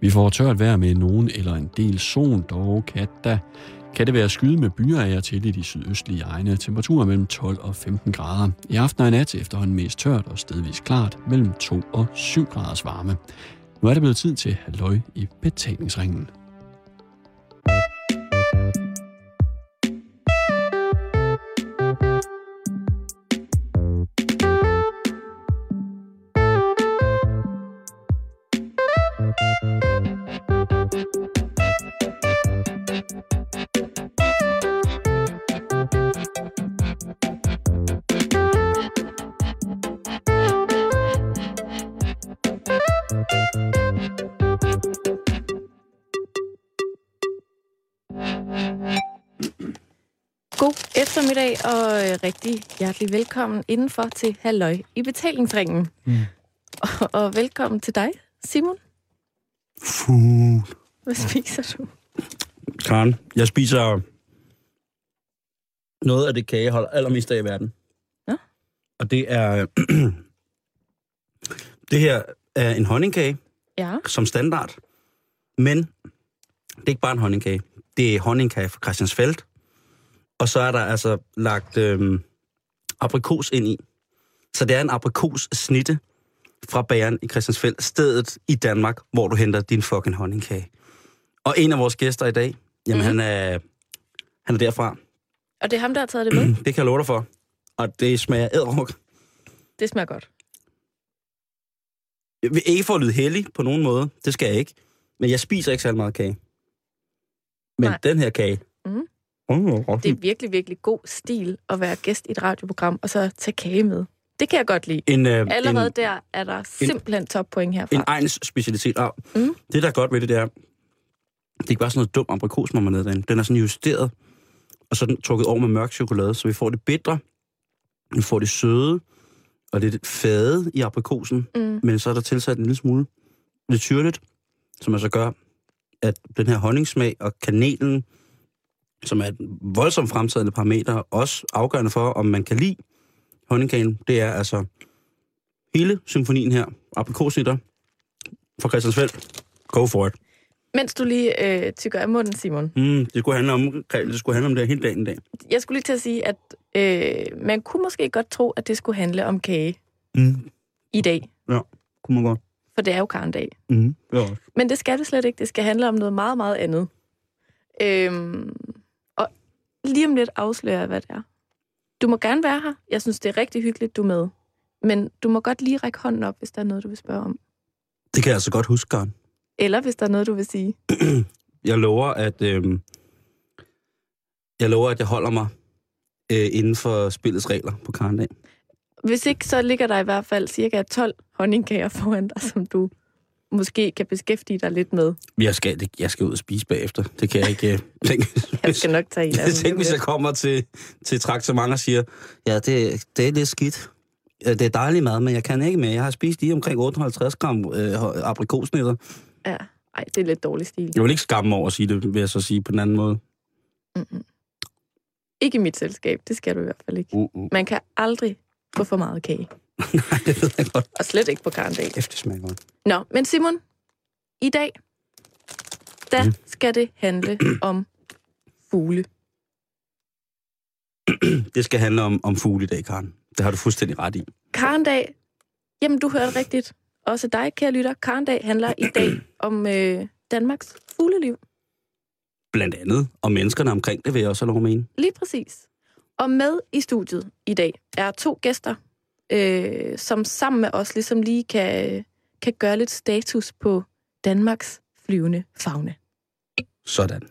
Vi får tørt vejr med nogen eller en del sol, dog kan, der, kan det være skyde med byer af til i de sydøstlige egne. Temperaturer mellem 12 og 15 grader. I aften og i nat efterhånden mest tørt og stedvis klart mellem 2 og 7 graders varme. Nu er det blevet tid til halløj i betalingsringen. Og øh, rigtig hjertelig velkommen indenfor til Halløj i betalingsringen. Mm. Og, og velkommen til dig, Simon. Fugl. Hvad spiser du? Karen, jeg spiser noget af det kage, jeg holder allermest af i verden. Ja. Og det er... det her er en honningkage, Ja. som standard. Men det er ikke bare en honningkage. Det er honningkage fra Christiansfeld. Og så er der altså lagt øhm, aprikos ind i. Så det er en aprikos-snitte fra bageren i Christiansfeld, stedet i Danmark, hvor du henter din fucking honningkage. Og en af vores gæster i dag, jamen mm. han, er, han er derfra. Og det er ham, der har taget det med. Det kan jeg love dig for. Og det smager æderruk. Det smager godt. Jeg vil ikke få at lyde heldig på nogen måde. Det skal jeg ikke. Men jeg spiser ikke særlig meget kage. Men Nej. den her kage... Mm. Det er virkelig, virkelig god stil at være gæst i et radioprogram, og så tage kage med. Det kan jeg godt lide. En, øh, Allerede en, der er der simpelthen toppoint herfra. en egns specialitet. Og Mm. Det, der er godt ved det, det er, det er ikke bare sådan noget dum aprikosmarmelade derinde. Den er sådan justeret, og så er den trukket over med mørk chokolade, så vi får det bitre, vi får det søde, og lidt fade i aprikosen, Mm. men så er der tilsat en lille smule lidt syrligt, som altså gør, at den her honningsmag og kanelen, som er et voldsomt fremtrædende parameter, også afgørende for, om man kan lide honningkagen, det er altså hele symfonien her, aprikosnitter fra Christiansfeld. Go for it. Mens du lige øh, tykker af munden, Simon. Mm, det skulle handle om det skulle handle om det hele dagen i dag. Jeg skulle lige til at sige, at øh, man kunne måske godt tro, at det skulle handle om kage Mm, i dag. kunne man godt. For det er jo karndag. Mm, også. Men det skal det slet ikke. Det skal handle om noget meget, meget andet. Øhm, lige om lidt afslører jeg, hvad det er. Du må gerne være her. Jeg synes, det er rigtig hyggeligt, du er med. Men du må godt lige række hånden op, hvis der er noget, du vil spørge om. Det kan jeg altså godt huske, Karen. Eller hvis der er noget, du vil sige. Jeg lover, at øh, jeg lover, at jeg holder mig øh, inden for spillets regler på Karendag. Hvis ikke, så ligger der i hvert fald cirka 12 honningkager foran dig, som du måske kan beskæftige dig lidt med. Jeg skal, det- jeg skal ud og spise bagefter. Det kan jeg ikke øh, tænke. Jeg skal nok tage en af dem. Tænk, hvis jeg kommer til, til traktement og siger, ja, det, det er lidt skidt. Ja, Det er dejlig mad, men jeg kan ikke mere. Jeg har spist lige omkring 850 gram øh, aprikosnitter. Ja. Ej, det er lidt dårlig stil. Jeg vil ikke skamme over at sige det, vil jeg så sige på den anden måde. Mm-mm. Ikke i mit selskab, det skal du i hvert fald ikke. Uh, uh. Man kan aldrig få for meget kage. Nej, det ved jeg godt. Og slet ikke på karndag. Efter smager godt. Nå, men Simon, i dag, der Mhm. skal det handle om fugle. Det skal handle om, om fugle i dag, Karen. Det har du fuldstændig ret i. Karndag, jamen du hørte rigtigt. Også dig, kære lytter. Karndag handler i dag om øh, Danmarks fugleliv. Blandt andet. Og menneskerne omkring det, vil jeg også have lov at mene. Lige præcis. Og med i studiet i dag er to gæster, øh, som sammen med os ligesom lige kan, kan gøre lidt status på Danmarks flyvende fauna. Sådan.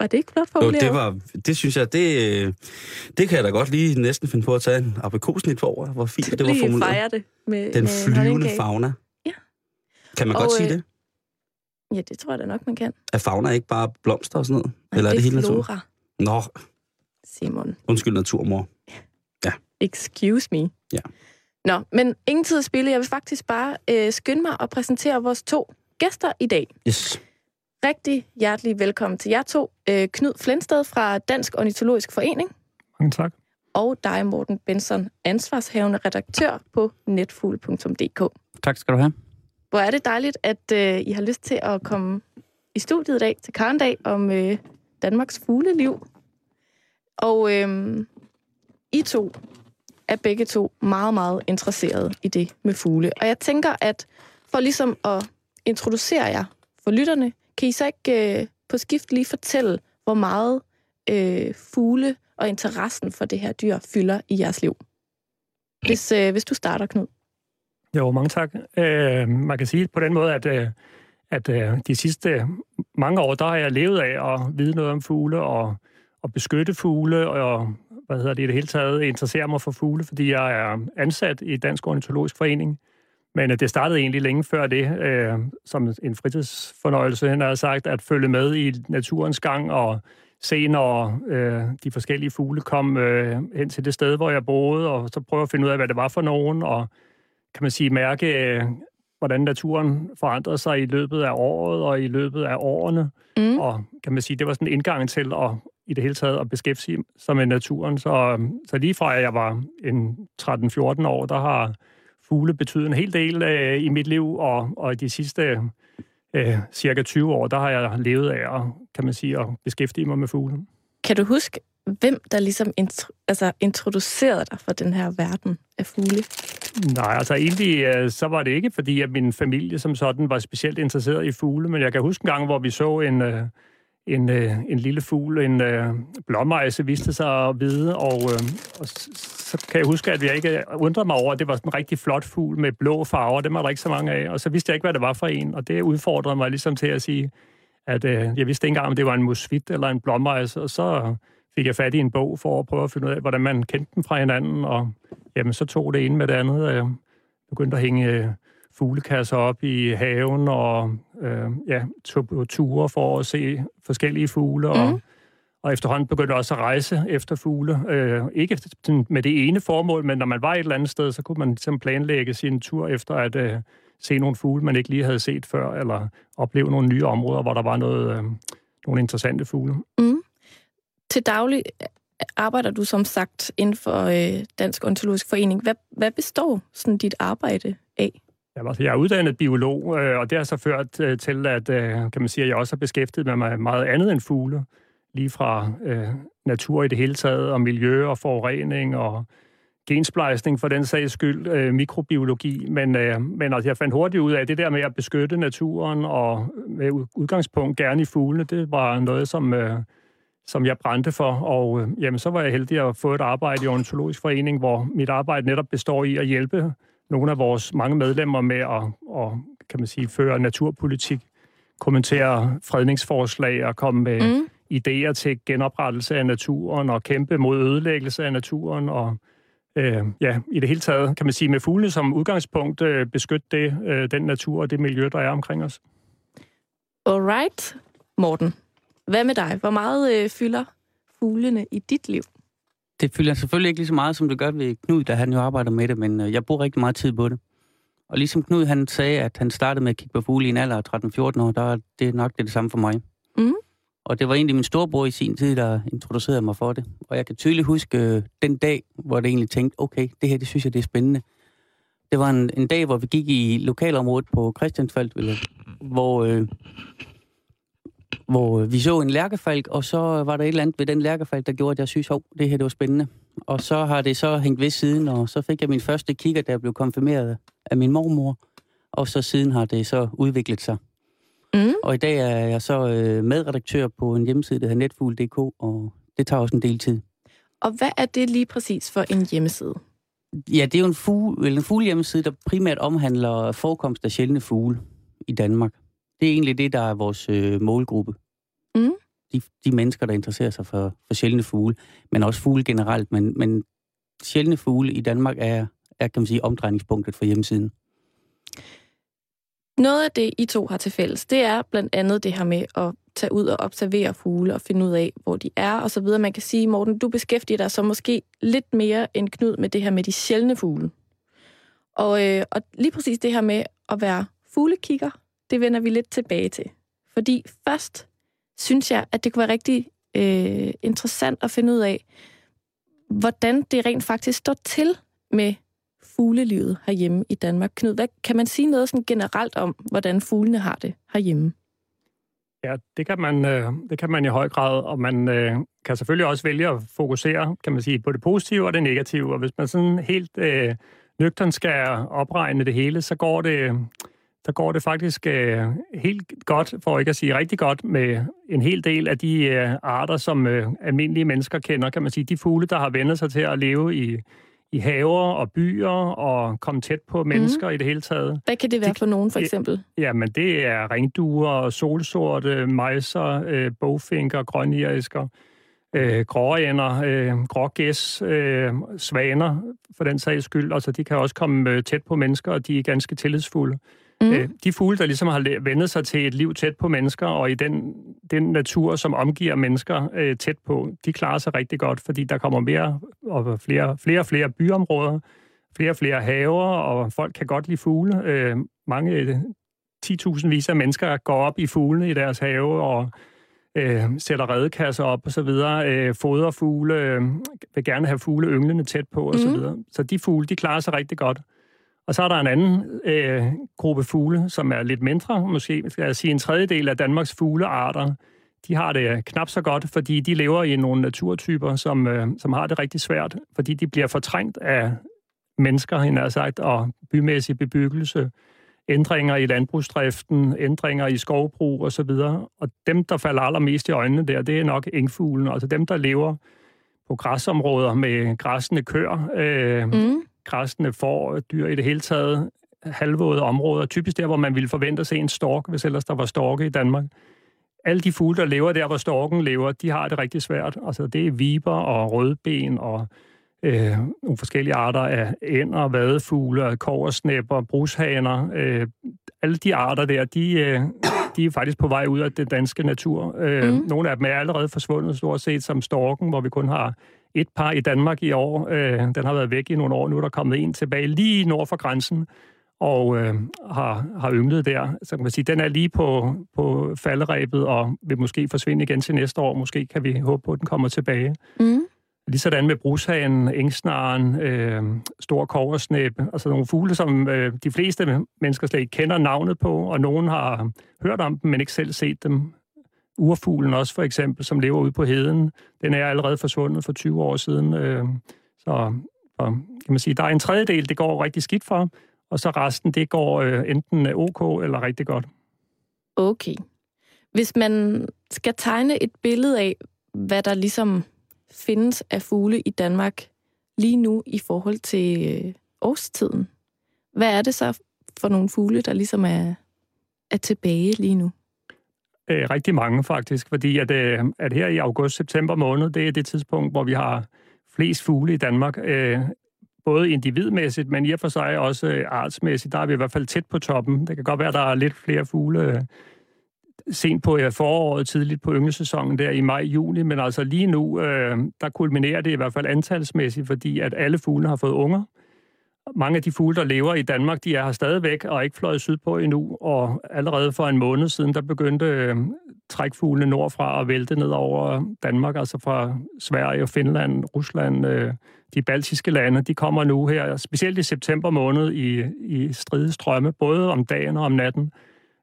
Var det ikke flot Jo, formuleret? det, var, det synes jeg, det, øh, det kan jeg da godt lige næsten finde på at tage en aprikosnit for over. Hvor fint det var Lige formuleret. fejre det med Den med flyvende fauna. Ja. Kan man Og, godt sige øh, det? Ja, det tror jeg da nok, man kan. Er fauna ikke bare blomster og sådan noget? Nej, Eller er det, hele natur? flora, Nå, Simon. undskyld naturmor. Excuse me. Ja. Nå, men ingen tid at spille. Jeg vil faktisk bare øh, skynde mig at præsentere vores to gæster i dag. Yes. Rigtig hjertelig velkommen til jer to. Øh, Knud Flensted fra Dansk Ornitologisk Forening. Mange tak. Og dig, Morten Benson, ansvarshavende redaktør på netfugl.dk. Tak skal du have. Hvor er det dejligt, at øh, I har lyst til at komme i studiet i dag til Karndag om øh, Danmarks fugleliv. Og øh, I to er begge to meget, meget interesserede i det med fugle. Og jeg tænker, at for ligesom at introducere jer for lytterne, kan I så ikke øh, på skift lige fortælle, hvor meget øh, fugle og interessen for det her dyr fylder i jeres liv? Hvis, øh, hvis du starter, Knud. Jo, mange tak. Øh, man kan sige på den måde, at, øh, at øh, de sidste mange år, der har jeg levet af at vide noget om fugle og, og beskytte fugle og hvad hedder det, i det hele taget interessere mig for fugle, fordi jeg er ansat i Dansk Ornitologisk Forening. Men øh, det startede egentlig længe før det, øh, som en fritidsfornøjelse, han har sagt, at følge med i naturens gang og se, når øh, de forskellige fugle kom øh, hen til det sted, hvor jeg boede, og så prøve at finde ud af, hvad det var for nogen, og kan man sige, mærke, øh, hvordan naturen forandrede sig i løbet af året og i løbet af årene. Mm. Og kan man sige, det var sådan en indgang til at i det hele taget at beskæftige sig med naturen. Så, så lige fra jeg var en 13-14 år, der har fugle betydet en hel del øh, i mit liv, og, og i de sidste øh, cirka 20 år, der har jeg levet af kan man sige, at beskæftige mig med fugle. Kan du huske, hvem der ligesom intro, altså introducerede dig for den her verden af fugle? Nej, altså egentlig øh, så var det ikke, fordi at min familie som sådan var specielt interesseret i fugle, men jeg kan huske en gang, hvor vi så en, øh, en, øh, en lille fugl, en øh, blåmejse, viste sig at vide, og, øh, og så kan jeg huske, at jeg ikke øh, undrede mig over, at det var sådan en rigtig flot fugl med blå farver, dem var der ikke så mange af, og så vidste jeg ikke, hvad det var for en, og det udfordrede mig ligesom til at sige, at jeg vidste ikke engang, om det var en musvit eller en blåmejse, og så fik jeg fat i en bog for at prøve at finde ud af, hvordan man kendte dem fra hinanden, og jamen, så tog det ene med det andet. Jeg begyndte at hænge øh, fuglekasser op i haven, og øh, ja, tog ture for at se forskellige fugle, mm. og, og efterhånden begyndte også at rejse efter fugle. Øh, ikke med det ene formål, men når man var et eller andet sted, så kunne man simpelthen planlægge sin tur efter at øh, se nogle fugle, man ikke lige havde set før, eller opleve nogle nye områder, hvor der var noget, øh, nogle interessante fugle. Mm til daglig arbejder du som sagt inden for øh, Dansk Ontologisk Forening. Hvad, hvad består sådan dit arbejde af? Altså, jeg er uddannet biolog, øh, og det har så ført øh, til, at, øh, kan man sige, at jeg også har beskæftiget mig med meget andet end fugle. Lige fra øh, natur i det hele taget, og miljø og forurening og gensplejsning for den sags skyld, øh, mikrobiologi, men, øh, men altså, jeg fandt hurtigt ud af, at det der med at beskytte naturen og med udgangspunkt gerne i fuglene, det var noget, som, øh, som jeg brændte for, og øh, jamen, så var jeg heldig at få et arbejde i Ornitologisk Forening, hvor mit arbejde netop består i at hjælpe nogle af vores mange medlemmer med at, og, kan man sige, føre naturpolitik, kommentere fredningsforslag og komme med mm. idéer til genoprettelse af naturen og kæmpe mod ødelæggelse af naturen og øh, ja, i det hele taget, kan man sige, med fugle som udgangspunkt øh, beskytte det, øh, den natur og det miljø, der er omkring os. Alright, Morten. Hvad med dig? Hvor meget øh, fylder fuglene i dit liv? Det fylder selvfølgelig ikke lige så meget, som det gør ved Knud, da han jo arbejder med det, men øh, jeg bruger rigtig meget tid på det. Og ligesom Knud, han sagde, at han startede med at kigge på fugle i en alder af 13-14 år, der er det nok det, det samme for mig. Mm. Og det var egentlig min storebror i sin tid, der introducerede mig for det. Og jeg kan tydeligt huske øh, den dag, hvor det egentlig tænkte, okay, det her, det synes jeg, det er spændende. Det var en, en dag, hvor vi gik i lokalområdet på Christiansfald, hvor øh, hvor vi så en lærkefalk, og så var der et eller andet ved den lærkefalk, der gjorde, at jeg synes, at det her det var spændende. Og så har det så hængt ved siden, og så fik jeg min første kigger, der blev konfirmeret af min mormor. Og så siden har det så udviklet sig. Mm. Og i dag er jeg så øh, medredaktør på en hjemmeside, der hedder netfugl.dk, og det tager også en del tid. Og hvad er det lige præcis for en hjemmeside? Ja, det er jo en, fugle, en fuglehjemmeside, der primært omhandler forekomst af sjældne fugle i Danmark. Det er egentlig det, der er vores øh, målgruppe. Mm. De, de mennesker, der interesserer sig for, for sjældne fugle, men også fugle generelt. Men, men sjældne fugle i Danmark er, er, kan man sige, omdrejningspunktet for hjemmesiden. Noget af det, I to har til fælles, det er blandt andet det her med at tage ud og observere fugle og finde ud af, hvor de er og så videre. Man kan sige, Morten, du beskæftiger dig så måske lidt mere end Knud med det her med de sjældne fugle. Og, øh, og lige præcis det her med at være fuglekigger, det vender vi lidt tilbage til. Fordi først synes jeg, at det kunne være rigtig øh, interessant at finde ud af, hvordan det rent faktisk står til med fuglelivet herhjemme i Danmark? Knud, hvad, kan man sige noget sådan generelt om, hvordan fuglene har det herhjemme? Ja, det kan man, øh, det kan man i høj grad, og man øh, kan selvfølgelig også vælge at fokusere, kan man sige, på det positive og det negative. Og hvis man sådan helt øh, nøgtern skal opregne det hele, så går det, så går det faktisk øh, helt godt, for ikke at sige rigtig godt, med en hel del af de øh, arter, som øh, almindelige mennesker kender, kan man sige. De fugle, der har vendt sig til at leve i, i haver og byer og komme tæt på mennesker mm. i det hele taget. Hvad kan det være de, for nogen, for eksempel? Ja, men det er ringduer, solsorte, mejser, øh, bogfinker, grønirisker, øh, gråænder, øh, grågæs, øh, svaner for den sags skyld. Altså, de kan også komme øh, tæt på mennesker, og de er ganske tillidsfulde. Mm. Øh, de fugle, der ligesom har vendet sig til et liv tæt på mennesker, og i den, den natur, som omgiver mennesker øh, tæt på, de klarer sig rigtig godt, fordi der kommer mere og flere, flere og flere byområder, flere og flere haver, og folk kan godt lide fugle. Øh, mange 10.000 vis af mennesker går op i fuglene i deres have, og øh, sætter redekasser op og så videre, øh, fodrer fugle, øh, vil gerne have fugle ynglende tæt på og mm. så videre. Så de fugle, de klarer sig rigtig godt. Og så er der en anden øh, gruppe fugle, som er lidt mindre, måske skal jeg sige en tredjedel af Danmarks fuglearter. De har det øh, knap så godt, fordi de lever i nogle naturtyper, som, øh, som har det rigtig svært, fordi de bliver fortrængt af mennesker, hende har sagt, og bymæssig bebyggelse, ændringer i landbrugsdriften, ændringer i skovbrug osv. Og dem, der falder allermest i øjnene der, det er nok engfuglen, altså dem, der lever på græsområder med græssende køer, øh, mm græsne får, dyr i det hele taget, halvvåde områder, typisk der, hvor man ville forvente at se en stork, hvis ellers der var storke i Danmark. Alle de fugle, der lever der, hvor storken lever, de har det rigtig svært. Altså, det er viber og rødben og øh, nogle forskellige arter af ænder, vadefugle, koversnæpper, brushaner. Øh, alle de arter der, de, øh, de er faktisk på vej ud af det danske natur. Øh, mm. Nogle af dem er allerede forsvundet, stort set som storken, hvor vi kun har et par i Danmark i år. Øh, den har været væk i nogle år. Nu er der kommet en tilbage lige nord for grænsen og øh, har, har ynglet der. Så kan man sige, den er lige på, på falderæbet og vil måske forsvinde igen til næste år. Måske kan vi håbe på, at den kommer tilbage. Mm. Ligesådan med brushagen, engsnaren, øh, stor koversnæb, altså nogle fugle, som øh, de fleste mennesker slet ikke kender navnet på, og nogen har hørt om dem, men ikke selv set dem. Urfuglen også for eksempel, som lever ude på heden, den er allerede forsvundet for 20 år siden. Øh, så og, kan man sige, der er en tredjedel, det går rigtig skidt for, og så resten, det går øh, enten ok eller rigtig godt. Okay. Hvis man skal tegne et billede af, hvad der ligesom findes af fugle i Danmark lige nu i forhold til øh, årstiden, hvad er det så for nogle fugle, der ligesom er, er tilbage lige nu? Øh, rigtig mange faktisk, fordi at, øh, at her i august-september måned, det er det tidspunkt, hvor vi har flest fugle i Danmark. Øh, både individmæssigt, men i og for sig også øh, artsmæssigt, der er vi i hvert fald tæt på toppen. Det kan godt være, at der er lidt flere fugle øh, sent på ja, foråret, tidligt på ynglesæsonen der i maj-juni, men altså lige nu, øh, der kulminerer det i hvert fald antalsmæssigt, fordi at alle fugle har fået unger. Mange af de fugle, der lever i Danmark, de er her stadigvæk og er ikke fløjet sydpå endnu, og allerede for en måned siden, der begyndte øh, trækfuglene nordfra at vælte ned over Danmark, altså fra Sverige og Finland, Rusland, øh, de baltiske lande. De kommer nu her, specielt i september måned, i, i stridestrømme, både om dagen og om natten.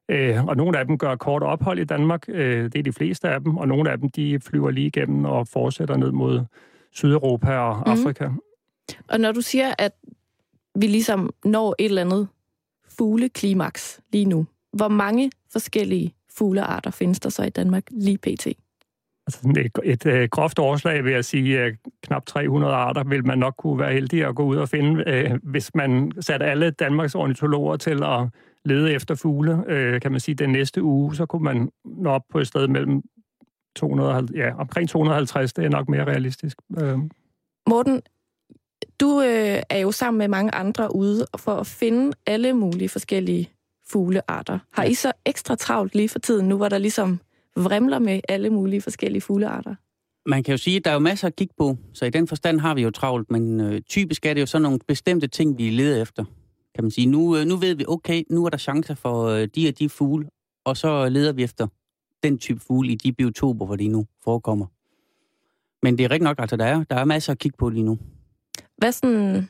Øh, og nogle af dem gør kort ophold i Danmark, øh, det er de fleste af dem, og nogle af dem, de flyver lige igennem og fortsætter ned mod Sydeuropa og mm. Afrika. Og når du siger, at vi ligesom når et eller andet fugleklimaks lige nu. Hvor mange forskellige fuglearter findes der så i Danmark lige pt? Altså et, et, et groft overslag vil jeg sige, at knap 300 arter vil man nok kunne være heldig at gå ud og finde, øh, hvis man satte alle Danmarks ornitologer til at lede efter fugle. Øh, kan man sige, den næste uge, så kunne man nå op på et sted mellem 250, ja, omkring 250. Det er nok mere realistisk. Øh. Morten, du øh, er jo sammen med mange andre ude for at finde alle mulige forskellige fuglearter. Har I så ekstra travlt lige for tiden, nu hvor der ligesom vrimler med alle mulige forskellige fuglearter? Man kan jo sige, at der er jo masser at kigge på, så i den forstand har vi jo travlt, men øh, typisk er det jo sådan nogle bestemte ting, vi leder efter. Kan man sige, nu, øh, nu ved vi, okay, nu er der chancer for øh, de og de fugle, og så leder vi efter den type fugle i de biotoper, hvor de nu forekommer. Men det er rigtig nok, altså der er, der er masser at kigge på lige nu. Hvad, sådan,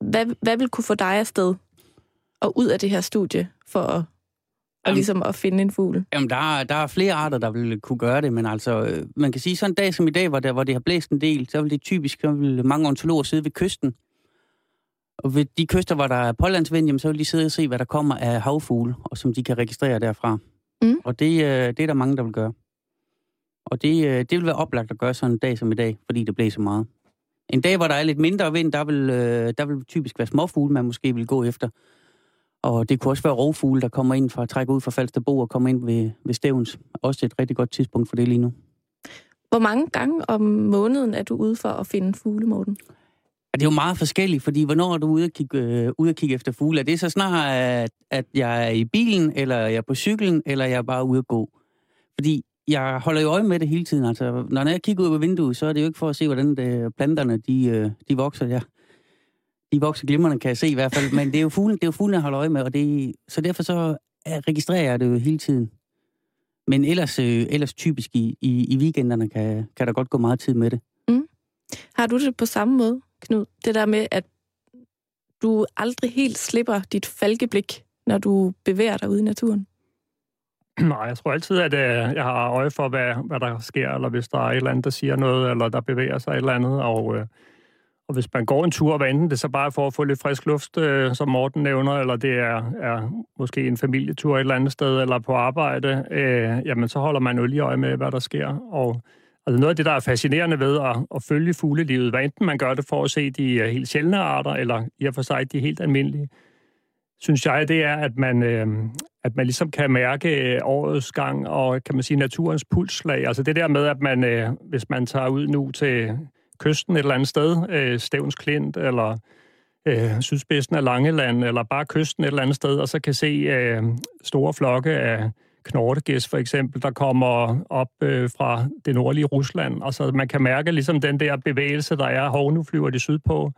hvad, hvad vil kunne få dig afsted og ud af det her studie for at, og Jamen- ligesom at finde en fugl? Jamen, der er, der er flere arter, der vil kunne gøre det, men altså, øh, man kan sige, sådan en dag som i dag, hvor, der, hvor det har blæst en del, så vil det typisk, så vil mange ornitologer sidde ved kysten. Og ved de kyster, hvor der er pålandsvind, jamen, så vil de sidde og se, hvad der kommer af havfugle, og som de kan registrere derfra. Mm. Og det, øh, det er der mange, der vil gøre. Og det, øh, det vil være oplagt at gøre sådan en dag som i dag, fordi det blæser meget. En dag, hvor der er lidt mindre vind, der vil, øh, der vil typisk være småfugle, man måske vil gå efter. Og det kunne også være rovfugle, der kommer ind fra, trækker ud fra Falsterbo og kommer ind ved, ved Stævns. Også et rigtig godt tidspunkt for det lige nu. Hvor mange gange om måneden er du ude for at finde fugle, Morten? Og det er jo meget forskelligt, fordi hvornår er du ude at kigge, øh, ude at kigge efter fugle? Er det så snart, at, at jeg er i bilen, eller jeg er på cyklen, eller jeg er bare ude at gå? Fordi jeg holder jo øje med det hele tiden. Altså, når jeg kigger ud på vinduet, så er det jo ikke for at se, hvordan det, planterne de, øh, de vokser. Ja. De vokser glimrende, kan jeg se i hvert fald. Men det er jo fuglen, det er jo fuglen jeg holder øje med, og det, så derfor så øh, registrerer jeg det jo hele tiden. Men ellers, øh, ellers typisk i, i, i weekenderne kan, kan der godt gå meget tid med det. Mm. Har du det på samme måde, Knud? Det der med, at du aldrig helt slipper dit falkeblik, når du bevæger dig ude i naturen? Nej, jeg tror altid, at øh, jeg har øje for, hvad, hvad der sker, eller hvis der er et eller andet, der siger noget, eller der bevæger sig et eller andet. Og, øh, og hvis man går en tur, hvad enten det så bare for at få lidt frisk luft, øh, som Morten nævner, eller det er, er måske en familietur et eller andet sted, eller på arbejde, øh, jamen så holder man jo lige øje med, hvad der sker. Og altså noget af det, der er fascinerende ved at, at følge fuglelivet, hvad enten man gør det for at se de øh, helt sjældne arter, eller i og for sig de helt almindelige, synes jeg, det er, at man, øh, at man ligesom kan mærke øh, årets gang og kan man sige naturens pulsslag. Altså det der med, at man, øh, hvis man tager ud nu til kysten et eller andet sted, øh, Stævns Klint eller øh, sydspidsen af Langeland, eller bare kysten et eller andet sted, og så kan se øh, store flokke af knortegæs for eksempel, der kommer op øh, fra det nordlige Rusland. Altså man kan mærke ligesom den der bevægelse, der er, hov, nu flyver de sydpå,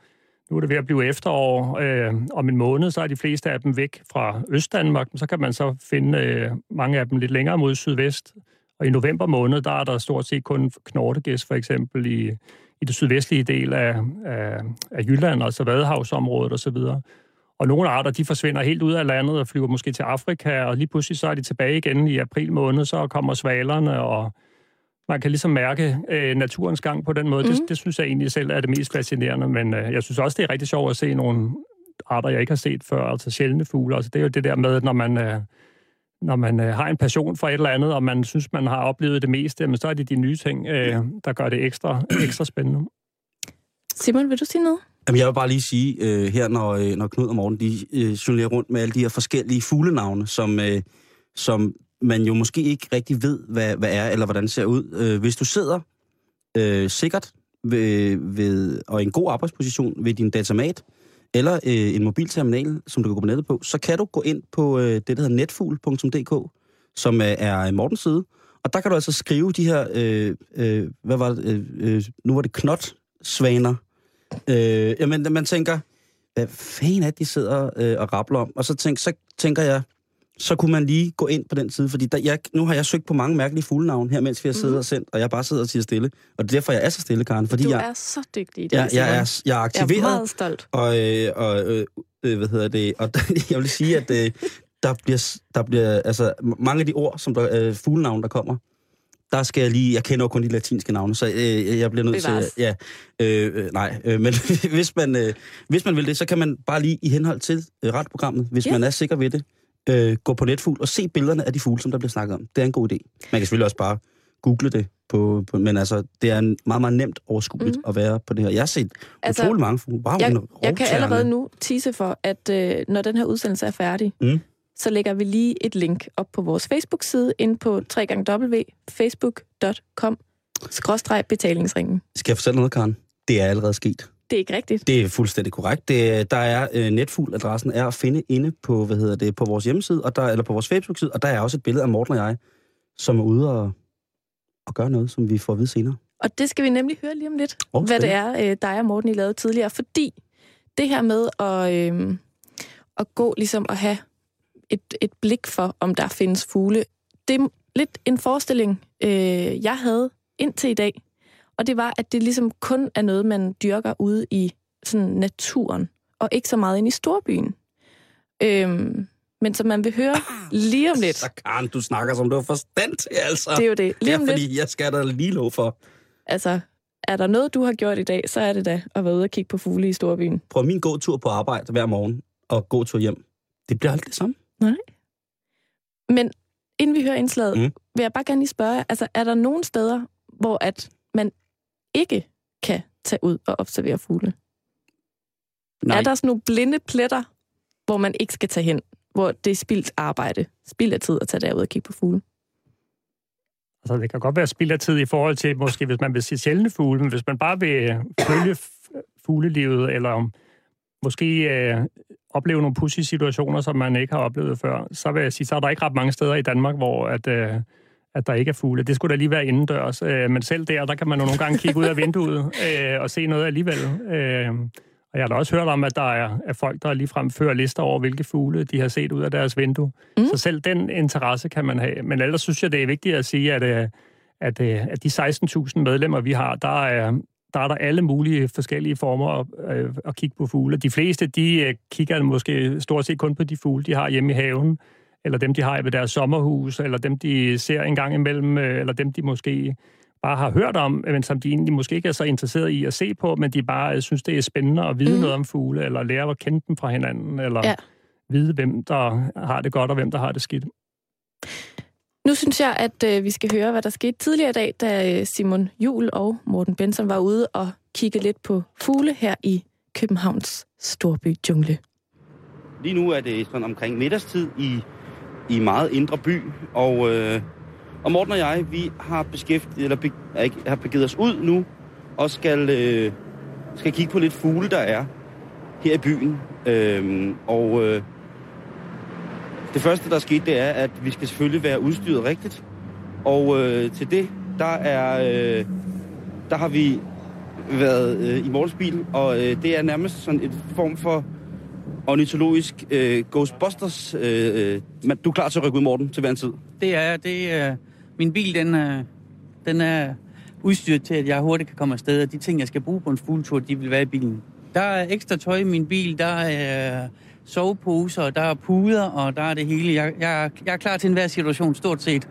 nu er det ved at blive efterår. Øh, om en måned, så er de fleste af dem væk fra Østdanmark. Så kan man så finde øh, mange af dem lidt længere mod sydvest. Og i november måned, der er der stort set kun knortegæs, for eksempel i, i det sydvestlige del af, af, af Jylland, altså Vadehavsområdet osv. Og, og nogle arter, de forsvinder helt ud af landet og flyver måske til Afrika, og lige pludselig så er de tilbage igen i april måned, så kommer svalerne, og man kan ligesom mærke øh, naturens gang på den måde. Mm. Det, det synes jeg egentlig selv er det mest fascinerende, men øh, jeg synes også, det er rigtig sjovt at se nogle arter, jeg ikke har set før, altså sjældne fugle. Altså, det er jo det der med, når man, øh, når man øh, har en passion for et eller andet, og man synes, man har oplevet det meste, men så er det de nye ting, øh, der gør det ekstra, ekstra spændende. Simon, vil du sige noget? Jamen, jeg vil bare lige sige øh, her, når, øh, når Knud og Morten de øh, rundt med alle de her forskellige fuglenavne, som, øh, som man jo måske ikke rigtig ved, hvad, hvad er, eller hvordan det ser ud. Øh, hvis du sidder øh, sikkert ved, ved, og i en god arbejdsposition ved din datamat, eller øh, en mobilterminal, som du kan gå på nettet på, så kan du gå ind på øh, det, der hedder netfugl.dk, som øh, er Mortens side, og der kan du altså skrive de her, øh, øh, hvad var det, øh, øh, nu var det knotsvaner. Øh, jamen, man tænker, hvad fanden er det, de sidder øh, og rappler om? Og så, tænk, så tænker jeg, så kunne man lige gå ind på den side, fordi der, jeg, nu har jeg søgt på mange mærkelige fuglenavn her, mens vi har siddet Mhm. og sendt, og jeg bare sidder og siger stille. Og det er derfor, jeg er så stille, Karen, fordi Du jeg, er så dygtig i det, jeg, jeg, er, jeg er Jeg aktiveret, er meget stolt. og, øh, og øh, øh, hvad hedder det, og jeg vil sige, at øh, der bliver, der bliver, altså mange af de ord, som der, øh, fuglenavn, der kommer, der skal jeg lige, jeg kender jo kun de latinske navne, så øh, jeg bliver nødt Bevares. til, ja, øh, øh, nej, øh, men hvis man, øh, hvis man vil det, så kan man bare lige i henhold til øh, retprogrammet, hvis Ja. man er sikker ved det, øh, gå på netfugl og se billederne af de fugle, som der bliver snakket om. Det er en god idé. Man kan selvfølgelig også bare google det, på, på, men altså, det er meget, meget nemt overskueligt mm. at være på det her. Jeg har set Altså, utrolig mange fugle. Wow, Jeg, jeg kan allerede nu tease for, at øh, når den her udsendelse er færdig, Mm. så lægger vi lige et link op på vores Facebook-side ind på www.facebook.com skråstreg betalingsringen. Skal jeg fortælle noget, Karen? Det er allerede sket. Det er ikke rigtigt. Det er fuldstændig korrekt. Det, der er øh, netfugl-adressen er at finde inde på, hvad hedder det, på vores hjemmeside, og der, eller på vores Facebook-side, og der er også et billede af Morten og jeg, som er ude og, og gøre noget, som vi får at vide senere. Og det skal vi nemlig høre lige om lidt, Åh, hvad det er, øh, dig og Morten I lavede tidligere. Fordi det her med at, øh, at gå ligesom og have et, et blik for, om der findes fugle, det er lidt en forestilling, øh, jeg havde indtil i dag. Og det var, at det ligesom kun er noget, man dyrker ude i sådan naturen. og ikke så meget ind i storbyen. Øhm, men som man vil høre lige om lidt. Så Karen, du snakker som du har forstand til, altså. Det er jo det. Lige ja, om lidt, fordi jeg skal da lige lov for. altså, er der noget, du har gjort i dag, så er det da at være ude og kigge på fugle i storbyen. Prøv min gåtur på arbejde hver morgen og gåtur hjem. Det bliver aldrig det samme. Men inden vi hører indslaget, Mm. vil jeg bare gerne lige spørge altså, er der nogle steder, hvor at man ikke kan tage ud og observere fugle? Nej. Er der sådan nogle blinde pletter, hvor man ikke skal tage hen? Hvor det er spildt arbejde, spild af tid at tage derud og kigge på fugle? Altså, det kan godt være spild af tid i forhold til, måske hvis man vil se sjældne fugle, men hvis man bare vil følge fuglelivet, eller om måske øh, opleve nogle pussy situationer, som man ikke har oplevet før, så vil jeg sige, så er der ikke ret mange steder i Danmark, hvor at, øh, at der ikke er fugle. Det skulle da lige være indendørs, øh, men selv der, der kan man jo nogle gange kigge ud af vinduet øh, og se noget alligevel. Øh, og jeg har da også hørt om, at der er, er folk, der ligefrem fører lister over, hvilke fugle de har set ud af deres vindue. Mm. Så selv den interesse kan man have. Men ellers synes jeg, det er vigtigt at sige, at, øh, at, øh, at de 16.000 medlemmer, vi har, der er, der er der alle mulige forskellige former at, øh, at kigge på fugle. De fleste, de øh, kigger måske stort set kun på de fugle, de har hjemme i haven, eller dem, de har ved deres sommerhus, eller dem, de ser en gang imellem, øh, eller dem, de måske bare har hørt om, men som de egentlig måske ikke er så interesseret i at se på, men de bare øh, synes, det er spændende at vide mm. Noget om fugle, eller lære at kende dem fra hinanden, eller ja. Ja. vide, hvem der har det godt, og hvem der har det skidt. Nu synes jeg, at øh, vi skal høre, hvad der skete tidligere i dag, da øh, Simon Jul og Morten Benson var ude og kigge lidt på fugle her i Københavns storby jungle. Lige nu er det sådan omkring middagstid i, i meget indre by, og, øh, og Morten og jeg, vi har beskæftiget, eller be, er ikke, har begivet os ud nu, og skal, øh, skal kigge på lidt fugle, der er her i byen. Øh, og øh, det første, der er sket, det er, at vi skal selvfølgelig være udstyret rigtigt. Og øh, til det, der er, øh, der har vi været øh, i Mortens bil, og øh, det er nærmest sådan en form for ornitologisk øh, Ghostbusters. Øh, øh, men du er klar til at rykke ud, Morten, til hver en tid? Det er, det er, min bil, den er, den er udstyret til, at jeg hurtigt kan komme afsted, og de ting, jeg skal bruge på en fugletur, de vil være i bilen. Der er ekstra tøj i min bil, der er soveposer, der er puder, og der er det hele. Jeg, jeg, jeg er klar til enhver situation, stort set.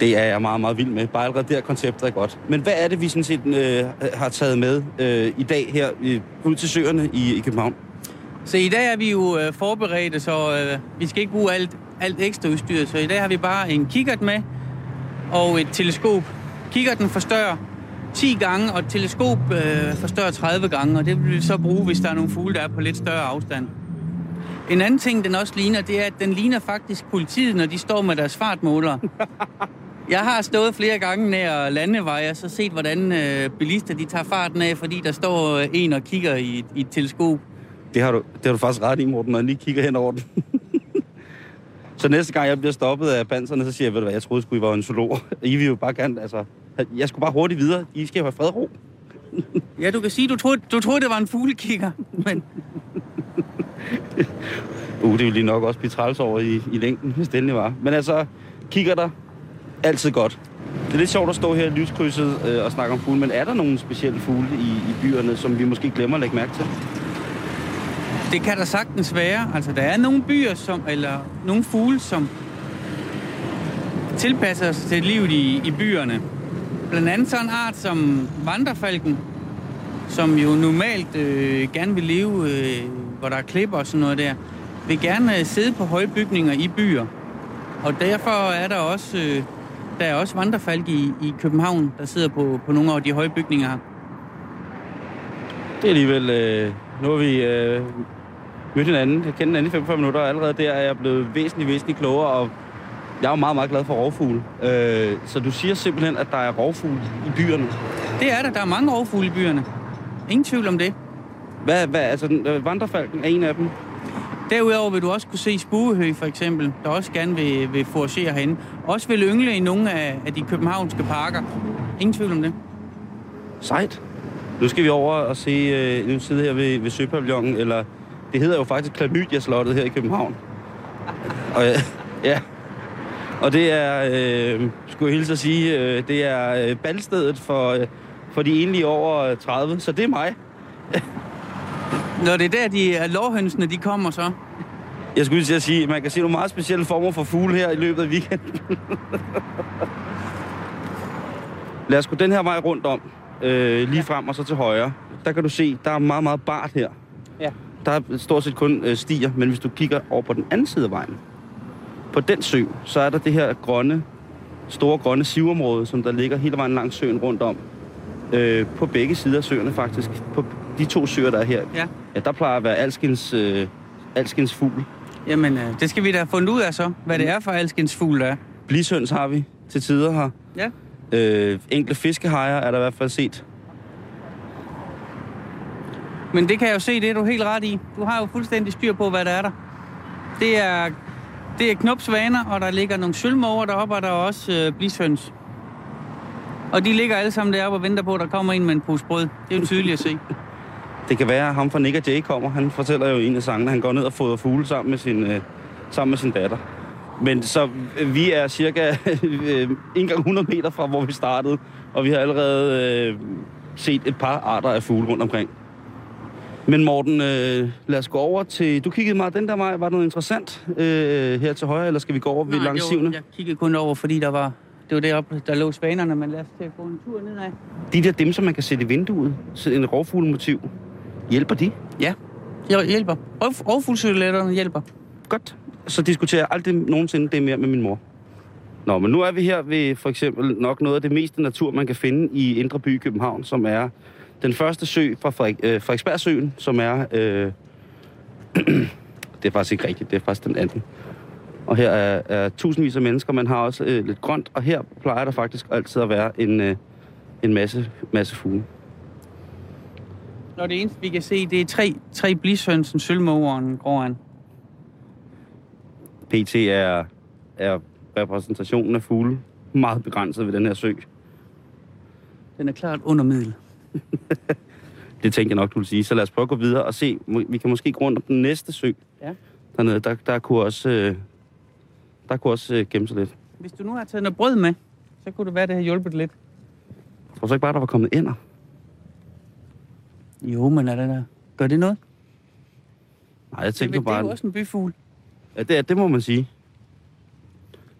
Det er jeg meget, meget vild med. Bare allerede der konceptet er godt. Men hvad er det, vi sådan set øh, har taget med øh, i dag her øh, ud til søerne i, i København? Så i dag er vi jo øh, forberedte, så øh, vi skal ikke bruge alt, alt ekstra udstyr. Så i dag har vi bare en kikkert med og et teleskop. Kikkerten forstørrer 10 gange, og et teleskop øh, forstørrer 30 gange, og det vil vi så bruge, hvis der er nogle fugle, der er på lidt større afstand. En anden ting, den også ligner, det er, at den ligner faktisk politiet, når de står med deres fartmåler. Jeg har stået flere gange nær landeveje og så set, hvordan øh, bilister de tager farten af, fordi der står en og kigger i, i et teleskop. Det har, du, det har du faktisk ret i, Morten, når jeg lige kigger hen over den. så næste gang, jeg bliver stoppet af panserne, så siger jeg, ved du hvad, jeg troede, skulle I var en zoolog. I vil jo bare gerne, altså... Jeg skulle bare hurtigt videre. I skal jo have fred og ro. Ja, du kan sige, du troede, du troede det var en fuglekikker, men Uh, det ville de nok også blive træls over i, i længden, hvis det endelig var. Men altså, kigger der altid godt. Det er lidt sjovt at stå her i lyskrydset øh, og snakke om fugle, men er der nogle specielle fugle i, i byerne, som vi måske glemmer at lægge mærke til? Det kan der sagtens være. Altså, der er nogle byer, som, eller nogle fugle, som tilpasser sig til livet i, i byerne. Blandt andet sådan en art som vandrefalken, som jo normalt øh, gerne vil leve, øh, hvor der er klipper og sådan noget der, vil gerne øh, sidde på høje bygninger i byer. Og derfor er der også, øh, der er også vandrefalk i, i København, der sidder på, på nogle af de høje bygninger her. Det er alligevel... Øh, nu har vi øh, mødt hinanden. Jeg kender hinanden i 45 minutter, og allerede der er jeg blevet væsentligt, væsentligt klogere, og jeg er jo meget, meget glad for rovfugle. Øh, så du siger simpelthen, at der er rovfugle i byerne. Det er der. Der er mange rovfugle i byerne. Ingen tvivl om det. Hvad, hvad, altså, øh, vandrefalken er en af dem. Derudover vil du også kunne se spuehøg, for eksempel, der også gerne vil, vil foragere herinde. Også vil yngle i nogle af, af de københavnske parker. Ingen tvivl om det. Sejt. Nu skal vi over og se, øh, nu sidder her ved, ved Søpavillonen, eller det hedder jo faktisk Klamydia-slottet her i København. Og, øh, ja, og det er, øh, skulle jeg hilse at sige, øh, det er øh, baldstedet for, øh, for de enlige over 30, så det er mig. Når det er der, de er lovhønsene, de kommer så. Jeg skulle lige til at sige, at man kan se nogle meget specielle former for fugle her i løbet af weekenden. Lad os gå den her vej rundt om, øh, lige frem og så til højre. Der kan du se, der er meget, meget bart her. Ja. Der er stort set kun øh, stier, men hvis du kigger over på den anden side af vejen, på den sø, så er der det her grønne, store grønne sivområde, som der ligger hele vejen langs søen rundt om. Øh, på begge sider af søerne faktisk. På de to søer, der er her. Ja. Ja, der plejer at være alskens, øh, alskens fugl. Jamen, øh, det skal vi da have fundet ud af så, hvad det er for alskens fugl, der er. Blishøns har vi til tider her. Ja. Øh, enkle fiskehajer er der i hvert fald set. Men det kan jeg jo se, det er du helt ret i. Du har jo fuldstændig styr på, hvad der er der. Det er, det er knopsvaner, og der ligger nogle sølvmåger deroppe, og der er også øh, blishøns. Og de ligger alle sammen deroppe og venter på, at der kommer en med en pose brød. Det er jo tydeligt at se. Det kan være, at ham fra Nick og Jay kommer. Han fortæller jo en af sangene, han går ned og fodrer fugle sammen med sin, øh, sammen med sin datter. Men så øh, vi er cirka øh, en gang 100 meter fra, hvor vi startede, og vi har allerede øh, set et par arter af fugle rundt omkring. Men Morten, øh, lad os gå over til... Du kiggede meget den der vej. Var der noget interessant øh, her til højre, eller skal vi gå over ved langs det var, jeg kiggede kun over, fordi der var, det var deroppe, der lå svanerne, men lad os til at gå en tur nedad. De der dem, som man kan sætte i vinduet, så en rovfuglemotiv, hjælper de? Ja, jeg hjælper. Rovfuglsøletterne hjælper. Godt. Så diskuterer jeg aldrig nogensinde det mere med min mor. Nå, men nu er vi her ved for eksempel nok noget af det meste natur, man kan finde i Indre By i København, som er den første sø fra Frederik, øh, Frederiksbergsøen, som er... Øh, det er faktisk ikke rigtigt, det er faktisk den anden. Og her er, er tusindvis af mennesker, man har også øh, lidt grønt, og her plejer der faktisk altid at være en, øh, en masse, masse fugle. Når det eneste, vi kan se, det er tre, tre blishøns, en sølvmåger og en gråand. PT er, er repræsentationen af fugle meget begrænset ved den her sø. Den er klart under middel. Det tænker jeg nok, du vil sige. Så lad os prøve at gå videre og se. Vi kan måske gå rundt om den næste sø. Ja. Dernede, der, der kunne også, øh, der kunne også øh, gemme sig lidt. Hvis du nu har taget noget brød med, så kunne det være, det har hjulpet lidt. Jeg tror så ikke bare, der var kommet ender. Jo, men er det der? Gør det noget? Nej, jeg tænkte det, bare... det er jo også en byfugl. Ja, det, er- det må man sige.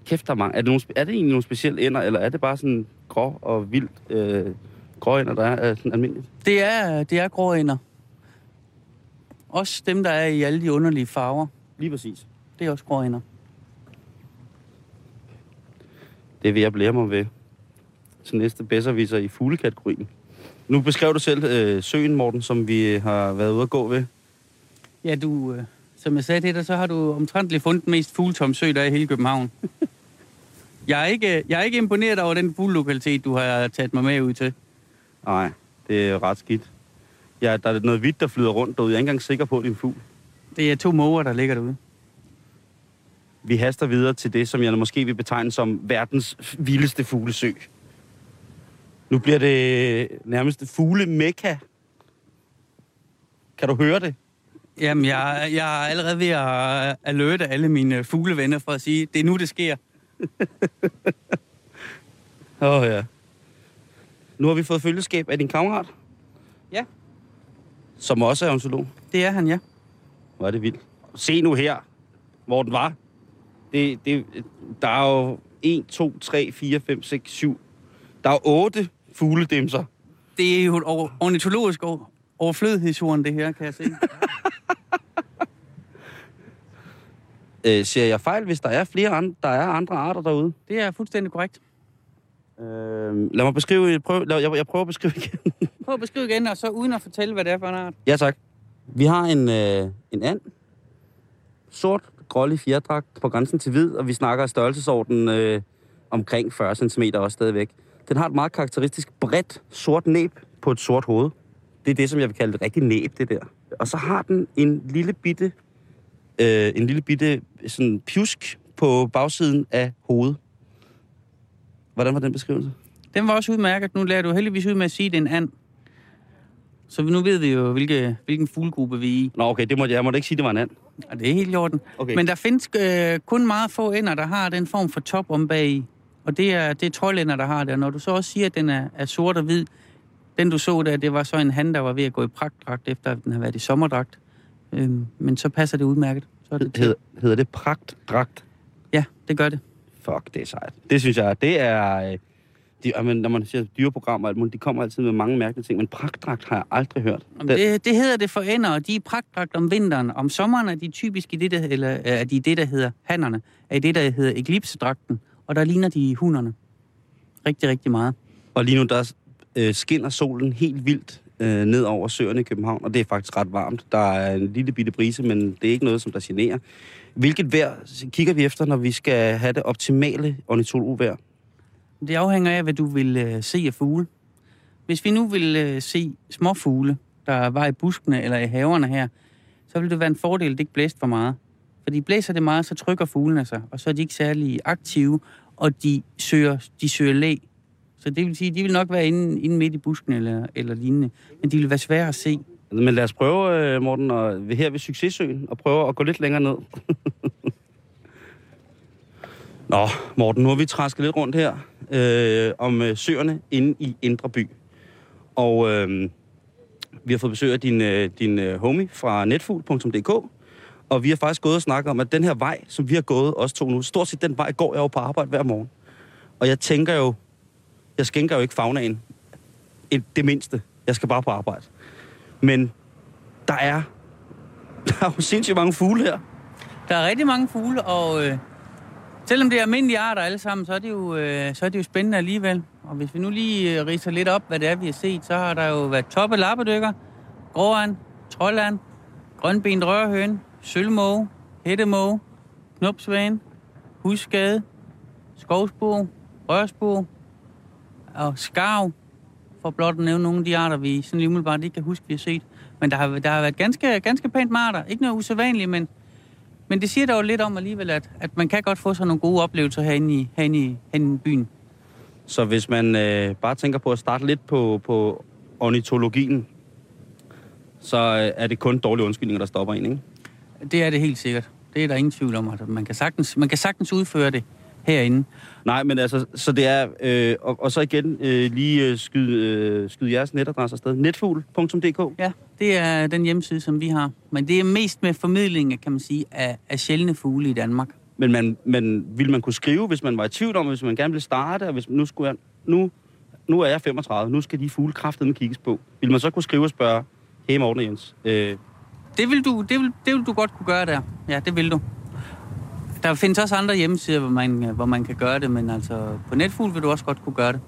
Kæft, der er mange. Er det, nogle, er det egentlig nogle specielle ender, eller er det bare sådan grå og vildt øh, grå ender, der er, er sådan almindeligt? Det er, det er gråænder. Også dem, der er i alle de underlige farver. Lige præcis. Det er også gråænder. Det vil jeg blære mig ved til næste bedserviser i fuglekategorien. Nu beskrev du selv øh, søen, Morten, som vi har været ude at gå ved. Ja, du, øh, som jeg sagde til dig, så har du omtrentligt fundet den mest fugletomme sø, der er i hele København. jeg, er ikke, jeg er ikke imponeret over den fuglelokalitet, du har taget mig med ud til. Nej, det er ret skidt. Ja, der er noget hvidt, der flyder rundt derude. Jeg er ikke engang sikker på, at det er en fugl. Det er to måger, der ligger derude. Vi haster videre til det, som jeg måske vil betegne som verdens vildeste fuglesø. Nu bliver det nærmest fugle mekka. Kan du høre det? Jamen, jeg, jeg er allerede ved at alerte alle mine fuglevenner for at sige, det er nu, det sker. Åh oh, ja. Nu har vi fået følgeskab af din kammerat, Ja, som også er ontolog. det er han, ja. Hvor er det vildt. Se nu her, hvor den var. Det, det, der er jo 1, 2, 3, 4, 5, 6, 7. Der er 8 fugledimser. Det er jo et or- ornitologisk over- overflødighedsjorden, det her, kan jeg se. Øh, siger jeg fejl, hvis der er flere andre, der er andre arter derude? Det er fuldstændig korrekt. Øh, lad mig beskrive, prøv, lad, jeg, jeg prøver at beskrive igen. Prøv at beskrive igen, og så uden at fortælle, hvad det er for en art. ja, tak. Vi har en, øh, en and. Sort, grålig fjerdragt på grænsen til hvid, og vi snakker størrelsesorden øh, omkring 40 cm også stadigvæk. Den har et meget karakteristisk bredt sort næb på et sort hoved. Det er det, som jeg vil kalde et rigtigt næb, det der. Og så har den en lille bitte, øh, en lille bitte sådan pjusk på bagsiden af hovedet. Hvordan var den beskrivelse? Den var også udmærket. Nu lærer du heldigvis ud med at sige, at det er en and. Så nu ved vi jo, hvilke, hvilken fuglegruppe vi er i. Nå, okay, det må, jeg måtte ikke sige, det var en and. Og det er helt i orden. Okay. Men der findes øh, kun meget få ender, der har den form for top om bag i. Og det er, det er troldænder, der har det. Og når du så også siger, at den er, er sort og hvid, Den, du så der, det var så en han, der var ved at gå i pragtdragt, efter at den har været i sommerdragt. Øhm, men så passer det udmærket. Så er det. Hed, hedder det pragtdragt? Ja, det gør det. Fuck, det er sejt. Det synes jeg, det er... øh, De, jamen, når man siger dyreprogrammer og alt muligt, de kommer altid med mange mærkelige ting, men pragtdragt har jeg aldrig hørt. Jamen, det, det hedder det for ender, og de er pragtdragt om vinteren. Om sommeren er de typisk i det, der, eller, er de det, der hedder hannerne, er i det, der hedder eklipsedragten, og der ligner de hunderne. Rigtig, rigtig meget. Og lige nu, der øh, skinner solen helt vildt øh, ned over søerne i København, og det er faktisk ret varmt. Der er en lille bitte brise, men det er ikke noget, som der generer. Hvilket vejr kigger vi efter, når vi skal have det optimale ornitologvejr? Det afhænger af, hvad du vil øh, se af fugle. Hvis vi nu vil øh, se små fugle, der var i buskene eller i haverne her, så vil det være en fordel, at det ikke blæser for meget. Fordi blæser det meget, så trykker fuglene sig, og så er de ikke særlig aktive, og de søger, de søger læ. Så det vil sige, at de vil nok være inde, inde midt i busken eller, eller lignende, men de vil være svære at se. Men lad os prøve, øh, Morten, og, her ved Succesøen, og prøve at gå lidt længere ned. Nå, Morten, nu har vi træsket lidt rundt her øh, om øh, søerne inde i Indre By. Og øh, vi har fået besøg af din, øh, din øh, homie fra netfugl.dk, og vi har faktisk gået og snakket om, at den her vej, som vi har gået, os to nu, stort set den vej går jeg jo på arbejde hver morgen. Og jeg tænker jo, jeg skænker jo ikke fagnaen et, det mindste. Jeg skal bare på arbejde. Men der er, der er jo sindssygt mange fugle her. Der er rigtig mange fugle, og øh, selvom det er almindelige arter alle sammen, så er, det jo, øh, så er det jo spændende alligevel. Og hvis vi nu lige øh, riser lidt op, hvad det er, vi har set, så har der jo været toppe lappedykker, gråand, trolland, grønben rørhøn, sølvmåge, hættemåge, knopsvane, husskade, skovsbo, rørsbo og skarv, for blot at nævne nogle af de arter, vi sådan lige umiddelbart ikke kan huske, vi har set. Men der har, der har været ganske, ganske pænt med arter. Ikke noget usædvanligt, men, men det siger dog lidt om alligevel, at, at man kan godt få sådan nogle gode oplevelser herinde i, herinde i, herinde i byen. Så hvis man øh, bare tænker på at starte lidt på, på ornitologien, så øh, er det kun dårlige undskyldninger, der stopper en, ikke? Det er det helt sikkert. Det er der ingen tvivl om. at man, kan sagtens, man kan sagtens udføre det herinde. Nej, men altså, så det er, øh, og, og så igen øh, lige øh, skyde, øh, skyde jeres netadresse afsted. Netfugl.dk. Ja, det er den hjemmeside, som vi har. Men det er mest med formidling, kan man sige, af, af sjældne fugle i Danmark. Men, man, men vil man kunne skrive, hvis man var i tvivl om, hvis man gerne ville starte, og hvis nu skulle jeg, nu, nu er jeg 35, nu skal de fugle kraftedeme kigges på. Vil man så kunne skrive og spørge, hey Morten Jens, øh, Det vil, du, det, vil, det vil du godt kunne gøre der. Ja, det vil du. Der findes også andre hjemmesider, hvor man, hvor man kan gøre det, men altså på Netfugl vil du også godt kunne gøre det.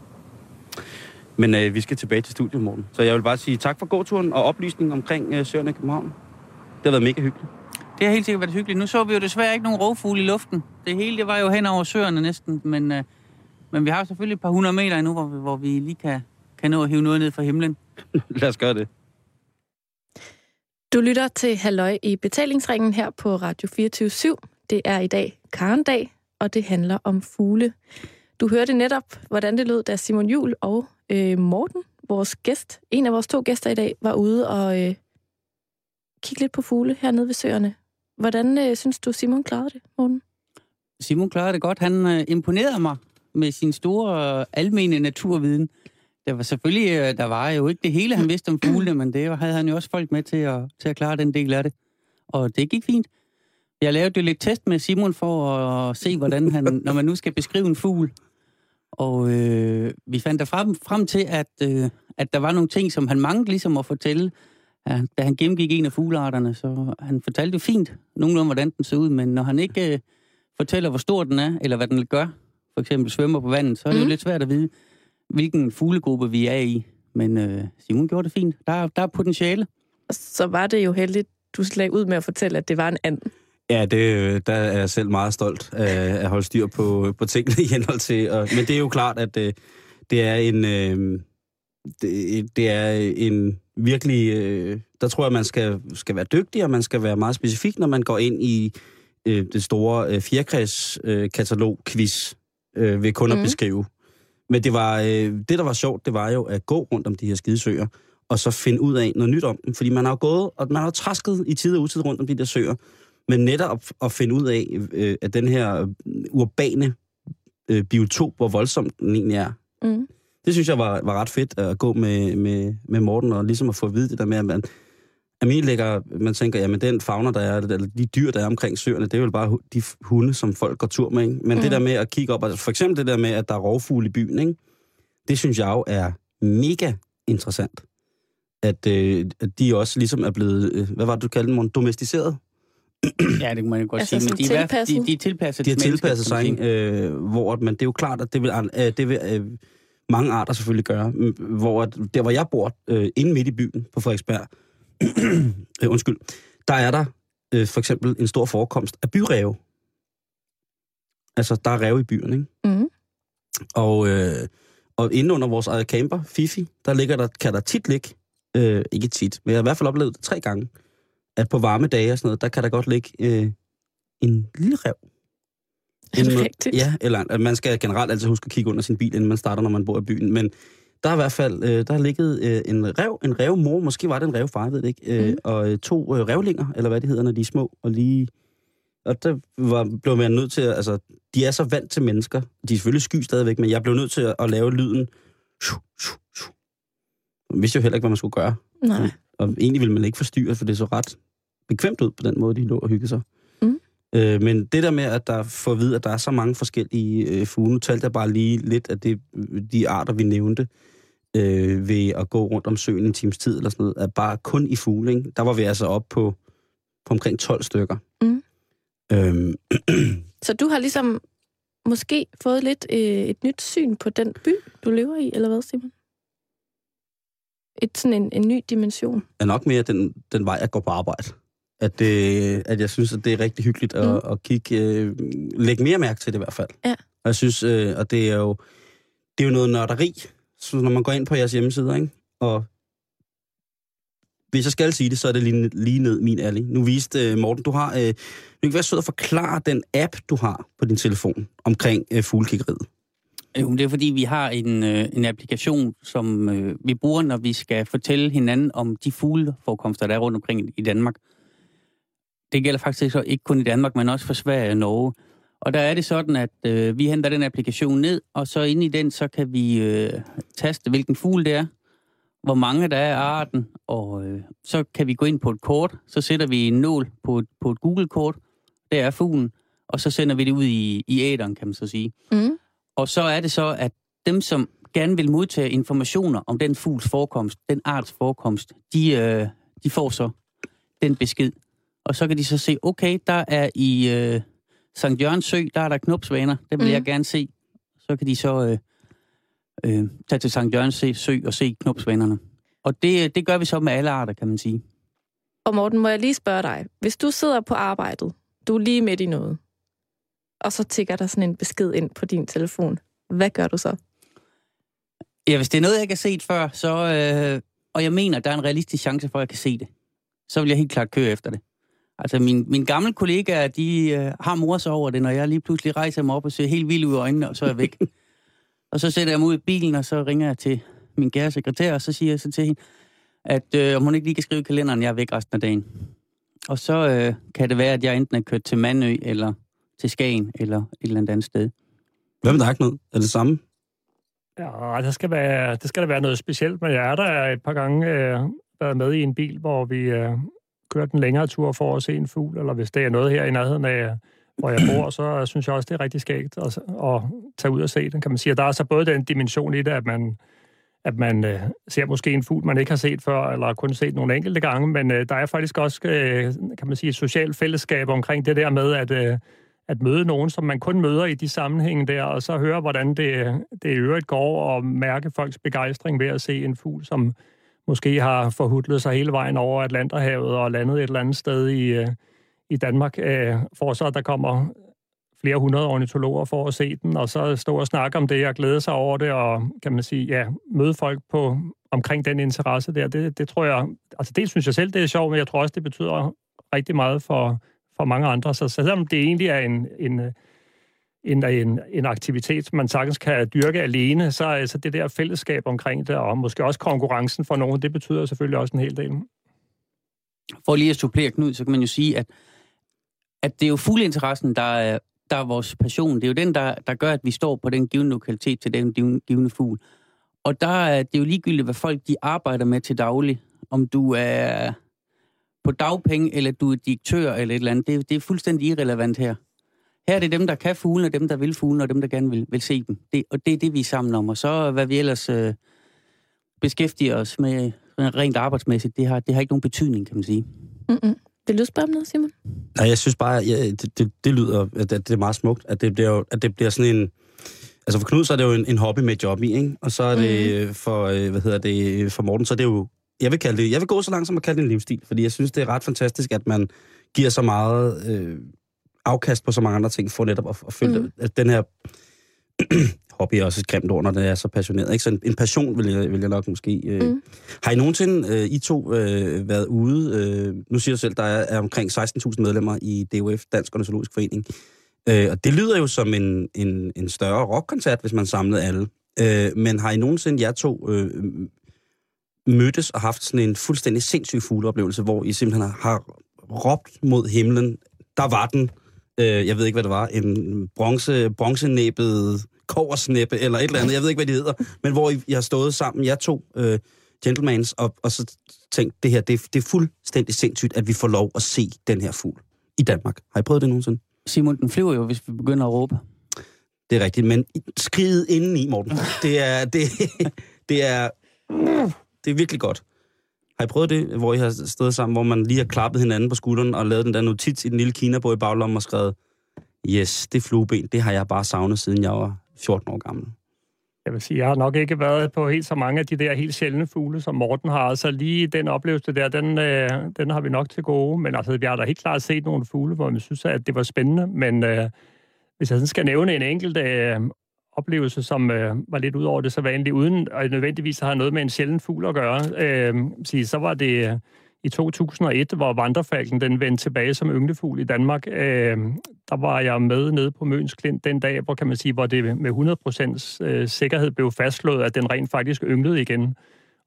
Men øh, vi skal tilbage til studiet, Morten. Så jeg vil bare sige tak for gåturen og oplysning omkring øh, Søerne i København. Det har været mega hyggeligt. Det har helt sikkert været hyggeligt. Nu så vi jo desværre ikke nogen rovfugle i luften. Det hele det var jo hen over søerne næsten, men, øh, men vi har selvfølgelig et par hundrede meter endnu, hvor vi, hvor vi lige kan, kan nå at hive noget ned fra himlen. Lad os gøre det. Du lytter til Halløj i betalingsringen her på Radio 24 det er i dag Karendag, og det handler om fugle. Du hørte netop, hvordan det lød, da Simon Jul og øh, Morten, vores gæst, en af vores to gæster i dag, var ude og øh, kigge lidt på fugle hernede ved søerne. Hvordan øh, synes du, Simon klarede det, Morten? Simon klarede det godt. Han øh, imponerede mig med sin store øh, almene naturviden. Der var selvfølgelig, øh, der var jo ikke det hele, han vidste om fuglene, men det havde han jo også folk med til at, til at klare den del af det. Og det gik fint. Jeg lavede jo lidt test med Simon for at se, hvordan han, når man nu skal beskrive en fugl. Og øh, vi fandt der frem, frem til, at, øh, at der var nogle ting, som han manglede ligesom at fortælle, ja, da han gennemgik en af fuglearterne. Så han fortalte jo fint nogenlunde, hvordan den så ud, men når han ikke øh, fortæller, hvor stor den er, eller hvad den gør, for eksempel svømmer på vandet, så er det mm. jo lidt svært at vide, hvilken fuglegruppe vi er i. Men øh, Simon gjorde det fint. Der, der er potentiale. Så var det jo heldigt, du slag ud med at fortælle, at det var en and. Ja, det, der er jeg selv meget stolt af at holde styr på, på tingene i henhold til. Og, men det er jo klart, at det, det er en... Øh, det, det er en virkelig... Øh, der tror jeg, man skal, skal være dygtig, og man skal være meget specifik, når man går ind i øh, det store øh, fjerkræs-katalog-quiz øh, ved kun at Mhm. beskrive. Men det, var, øh, det, der var sjovt, det var jo at gå rundt om de her skidesøer, og så finde ud af noget nyt om dem. Fordi man har jo gået, og man har jo trasket i tid og utid rundt om de der søer. Men netop at finde ud af, øh, at den her urbane øh, biotop, hvor voldsomt den egentlig er, Mm. Det synes jeg var, var ret fedt at gå med, med, med Morten, og ligesom at få at vide det der med, at man, at min lægger, man tænker, jamen den fauna, der er, eller de dyr, der er omkring søerne, det er jo bare de hunde, som folk går tur med. Ikke? Men mm. det der med at kigge op, altså for eksempel det der med, at der er rovfugle i byen, ikke? det synes jeg jo er mega interessant. At, øh, at de også ligesom er blevet, øh, hvad var det, du kaldte dem, domesticeret? Ja, det må jeg godt Altså sige. Men de, sådan er, tilpasset? de, de er tilpasset De har tilpasset kan man sig, øh, hvor, at- men det er jo klart, at det vil, øh, det vil øh, mange arter selvfølgelig gøre. Hvor at, der, hvor jeg bor, øh, inde midt i byen på Frederiksberg, øh, undskyld, der er der øh, for eksempel en stor forekomst af byræve. Altså, der er ræve i byen, ikke? Mm. Og, øh, og inde under vores eget camper, Fifi, der ligger der, kan der tit ligge, øh, ikke tit, men jeg har i hvert fald oplevet det tre gange, at på varme dage og sådan noget, der kan der godt ligge øh, en lille rev. Er det rigtigt? Ja, eller at man skal generelt altid huske at kigge under sin bil, inden man starter, når man bor i byen. Men der er i hvert fald øh, der har ligget øh, en rev, en revmor, måske var det en revfar, jeg ved det ikke, øh, Mm. og øh, to øh, revlinger, eller hvad det hedder, når de er små, og lige... Og der var, blev man nødt til at, altså, de er så vant til mennesker. De er selvfølgelig sky stadigvæk, men jeg blev nødt til at, at lave lyden. Jeg vidste jo heller ikke, hvad man skulle gøre. Nej. Og egentlig ville man ikke forstyrre, for det så ret bekvemt ud på den måde, de lå og hyggede sig. Mm. Øh, men det der med, at der får at vide, at der er så mange forskellige øh, fugle, nu talte jeg bare lige lidt af det, de arter, vi nævnte, øh, ved at gå rundt om søen en times tid eller sådan noget, er bare kun i fugle, ikke? Der var vi altså op på, på omkring 12 stykker. Mm. Øhm, Så du har ligesom måske fået lidt øh, et nyt syn på den by, du lever i, eller hvad, Simon? Et, sådan en, en ny dimension. er nok mere den, den vej, jeg går på arbejde. At, det, at jeg synes, at det er rigtig hyggeligt at, Mm. at kigge, øh, lægge mere mærke til det i hvert fald. Ja. Og jeg synes, øh, og det er jo, det er jo noget nørderi, så når man går ind på jeres hjemmesider, ikke? og hvis jeg skal sige det, så er det lige, lige ned min alley. Nu viste øh, Morten, du har, øh, du kan være sød at forklare den app, du har på din telefon omkring øh, fuglekiggeriet. Øh, jo, det er fordi, vi har en, øh, en applikation, som øh, vi bruger, når vi skal fortælle hinanden om de fugleforekomster, der er rundt omkring i Danmark. Det gælder faktisk så ikke kun i Danmark, men også for Sverige og Norge. Og der er det sådan, at øh, vi henter den applikation ned, og så inde i den, så kan vi øh, taste, hvilken fugl det er, hvor mange der er af arten, og øh, så kan vi gå ind på et kort, så sætter vi en nål på et, på et Google-kort, der er fuglen, og så sender vi det ud i, i æderen, kan man så sige. Mm. Og så er det så, at dem, som gerne vil modtage informationer om den fugls forekomst, den arts forekomst, de, øh, de får så den besked. Og så kan de så se, okay, der er i øh, St. Jørgens Sø, der er der knopsvaner, det vil Mm. jeg gerne se. Så kan de så øh, øh, tage til St. Jørgens Sø- Sø og se knopsvanerne. Og det, det gør vi så med alle arter, kan man sige. Og Morten, må jeg lige spørge dig. Hvis du sidder på arbejdet, du er lige midt i noget, og så tigger der sådan en besked ind på din telefon. Hvad gør du så? Ja, hvis det er noget, jeg ikke har set før, så, øh, og jeg mener, at der er en realistisk chance for, at jeg kan se det, så vil jeg helt klart køre efter det. Altså, min, mine gamle kollegaer, de øh, har mor sig over det, når jeg lige pludselig rejser mig op og ser helt vild ud i øjnene, og så er jeg væk. og så sætter jeg mig ud i bilen, og så ringer jeg til min kære sekretær, og så siger jeg så til hende, at øh, om hun ikke lige kan skrive i kalenderen, jeg er væk resten af dagen. Og så øh, kan det være, at jeg enten er kørt til Mandø, eller til Skagen, eller et eller andet andet sted. Hvad med dig, Knud? Er det samme? Ja, der skal, være, det skal der være noget specielt, men jeg er der et par gange øh, været med i en bil, hvor vi øh, kørte en længere tur for at se en fugl, eller hvis det er noget her i nærheden af, hvor jeg bor, så synes jeg også, det er rigtig skægt at, at tage ud og se den, kan man sige. Og der er så både den dimension i det, at man, at man øh, ser måske en fugl, man ikke har set før, eller kun set nogle enkelte gange, men øh, der er faktisk også, øh, kan man sige, et socialt fællesskab omkring det der med, at, øh, at møde nogen, som man kun møder i de sammenhænge der, og så høre, hvordan det, det i øvrigt går, og mærke folks begejstring ved at se en fugl, som måske har forhudlet sig hele vejen over Atlanterhavet og landet et eller andet sted i, øh, i Danmark, for så at der kommer flere hundrede ornitologer for at se den, og så stå og snakke om det og glæde sig over det, og kan man sige, ja, møde folk på omkring den interesse der, det, det tror jeg, altså det synes jeg selv, det er sjovt, men jeg tror også, det betyder rigtig meget for, for mange andre. Så selvom det egentlig er en, en, en, en, en aktivitet, man sagtens kan dyrke alene, så er altså det der fællesskab omkring det, og måske også konkurrencen for nogen, det betyder selvfølgelig også en hel del. For lige at supplere Knud, så kan man jo sige, at, at det er jo fugleinteressen, der er, der er vores passion. Det er jo den, der, der gør, at vi står på den givende lokalitet til den givende fugl. Og der er det jo ligegyldigt, hvad folk de arbejder med til daglig. Om du er på dagpenge, eller du er direktør, eller et eller andet. Det, det er fuldstændig irrelevant her. Her er det dem, der kan fuglene, dem, der vil fuglene, og dem, der gerne vil, vil se dem. Det, og det er det, vi er sammen om. Og så hvad vi ellers øh, beskæftiger os med rent arbejdsmæssigt, det har, det har ikke nogen betydning, kan man sige. Mm-mm. Vil du spørge om noget, Simon? Nej, jeg synes bare, ja, det, det, det lyder, at det, det er meget smukt, at det bliver, at det bliver sådan en... Altså for Knud, så er det jo en, en hobby med job i, ikke? Og så er det mm. for, øh, hvad hedder det, for Morten, så er det jo... Jeg vil, kalde det, jeg vil gå så langt som at kalde det en livsstil, fordi jeg synes, det er ret fantastisk, at man giver så meget øh, afkast på så mange andre ting, for netop at, at følge mm. at den her hobby er også et grimt ord, når det er så passioneret. Ikke? Så en, en passion vil jeg, vil jeg nok måske... Øh. Mm. Har I nogensinde, øh, I to, øh, været ude... Øh, nu siger jeg selv, der er, er omkring 16.000 medlemmer i DOF, Dansk Ornitologisk Forening. Øh, og det lyder jo som en, en, en større rockkoncert, hvis man samlede alle. Øh, men har I nogensinde, jer to, øh, mødtes og haft sådan en fuldstændig sindssyg fugleoplevelse, hvor I simpelthen har, råbt mod himlen, der var den, øh, jeg ved ikke, hvad det var, en bronze, bronzenæbet koversnæppe eller et eller andet, jeg ved ikke, hvad de hedder, men hvor I, I har stået sammen, jeg to øh, gentlemans, og, og så tænkt, det her, det, det er fuldstændig sindssygt, at vi får lov at se den her fugl i Danmark. Har I prøvet det nogensinde? Simon, den flyver jo, hvis vi begynder at råbe. Det er rigtigt, men skriget indeni, Morten, det er, det, det er, det er virkelig godt. Har I prøvet det, hvor I har stået sammen, hvor man lige har klappet hinanden på skulderen og lavet den der notits i den lille Kina i baglommen og skrevet, yes, det flueben, det har jeg bare savnet, siden jeg var 14 år gammel. Jeg vil sige, jeg har nok ikke været på helt så mange af de der helt sjældne fugle, som Morten har. Altså lige den oplevelse der, den, øh, den har vi nok til gode. Men altså, vi har da helt klart set nogle fugle, hvor vi synes, at det var spændende. Men øh, hvis jeg sådan skal nævne en enkelt øh, oplevelse, som øh, var lidt ud over det så vanlige, uden at nødvendigvis har noget med en sjælden fugl at gøre, øh, sige, så var det øh, i 2001, hvor vandrefalken den vendte tilbage som ynglefugl i Danmark. Øh, der var jeg med nede på Møns Klint den dag, hvor, kan man sige, hvor det med 100% øh, sikkerhed blev fastslået, at den rent faktisk ynglede igen.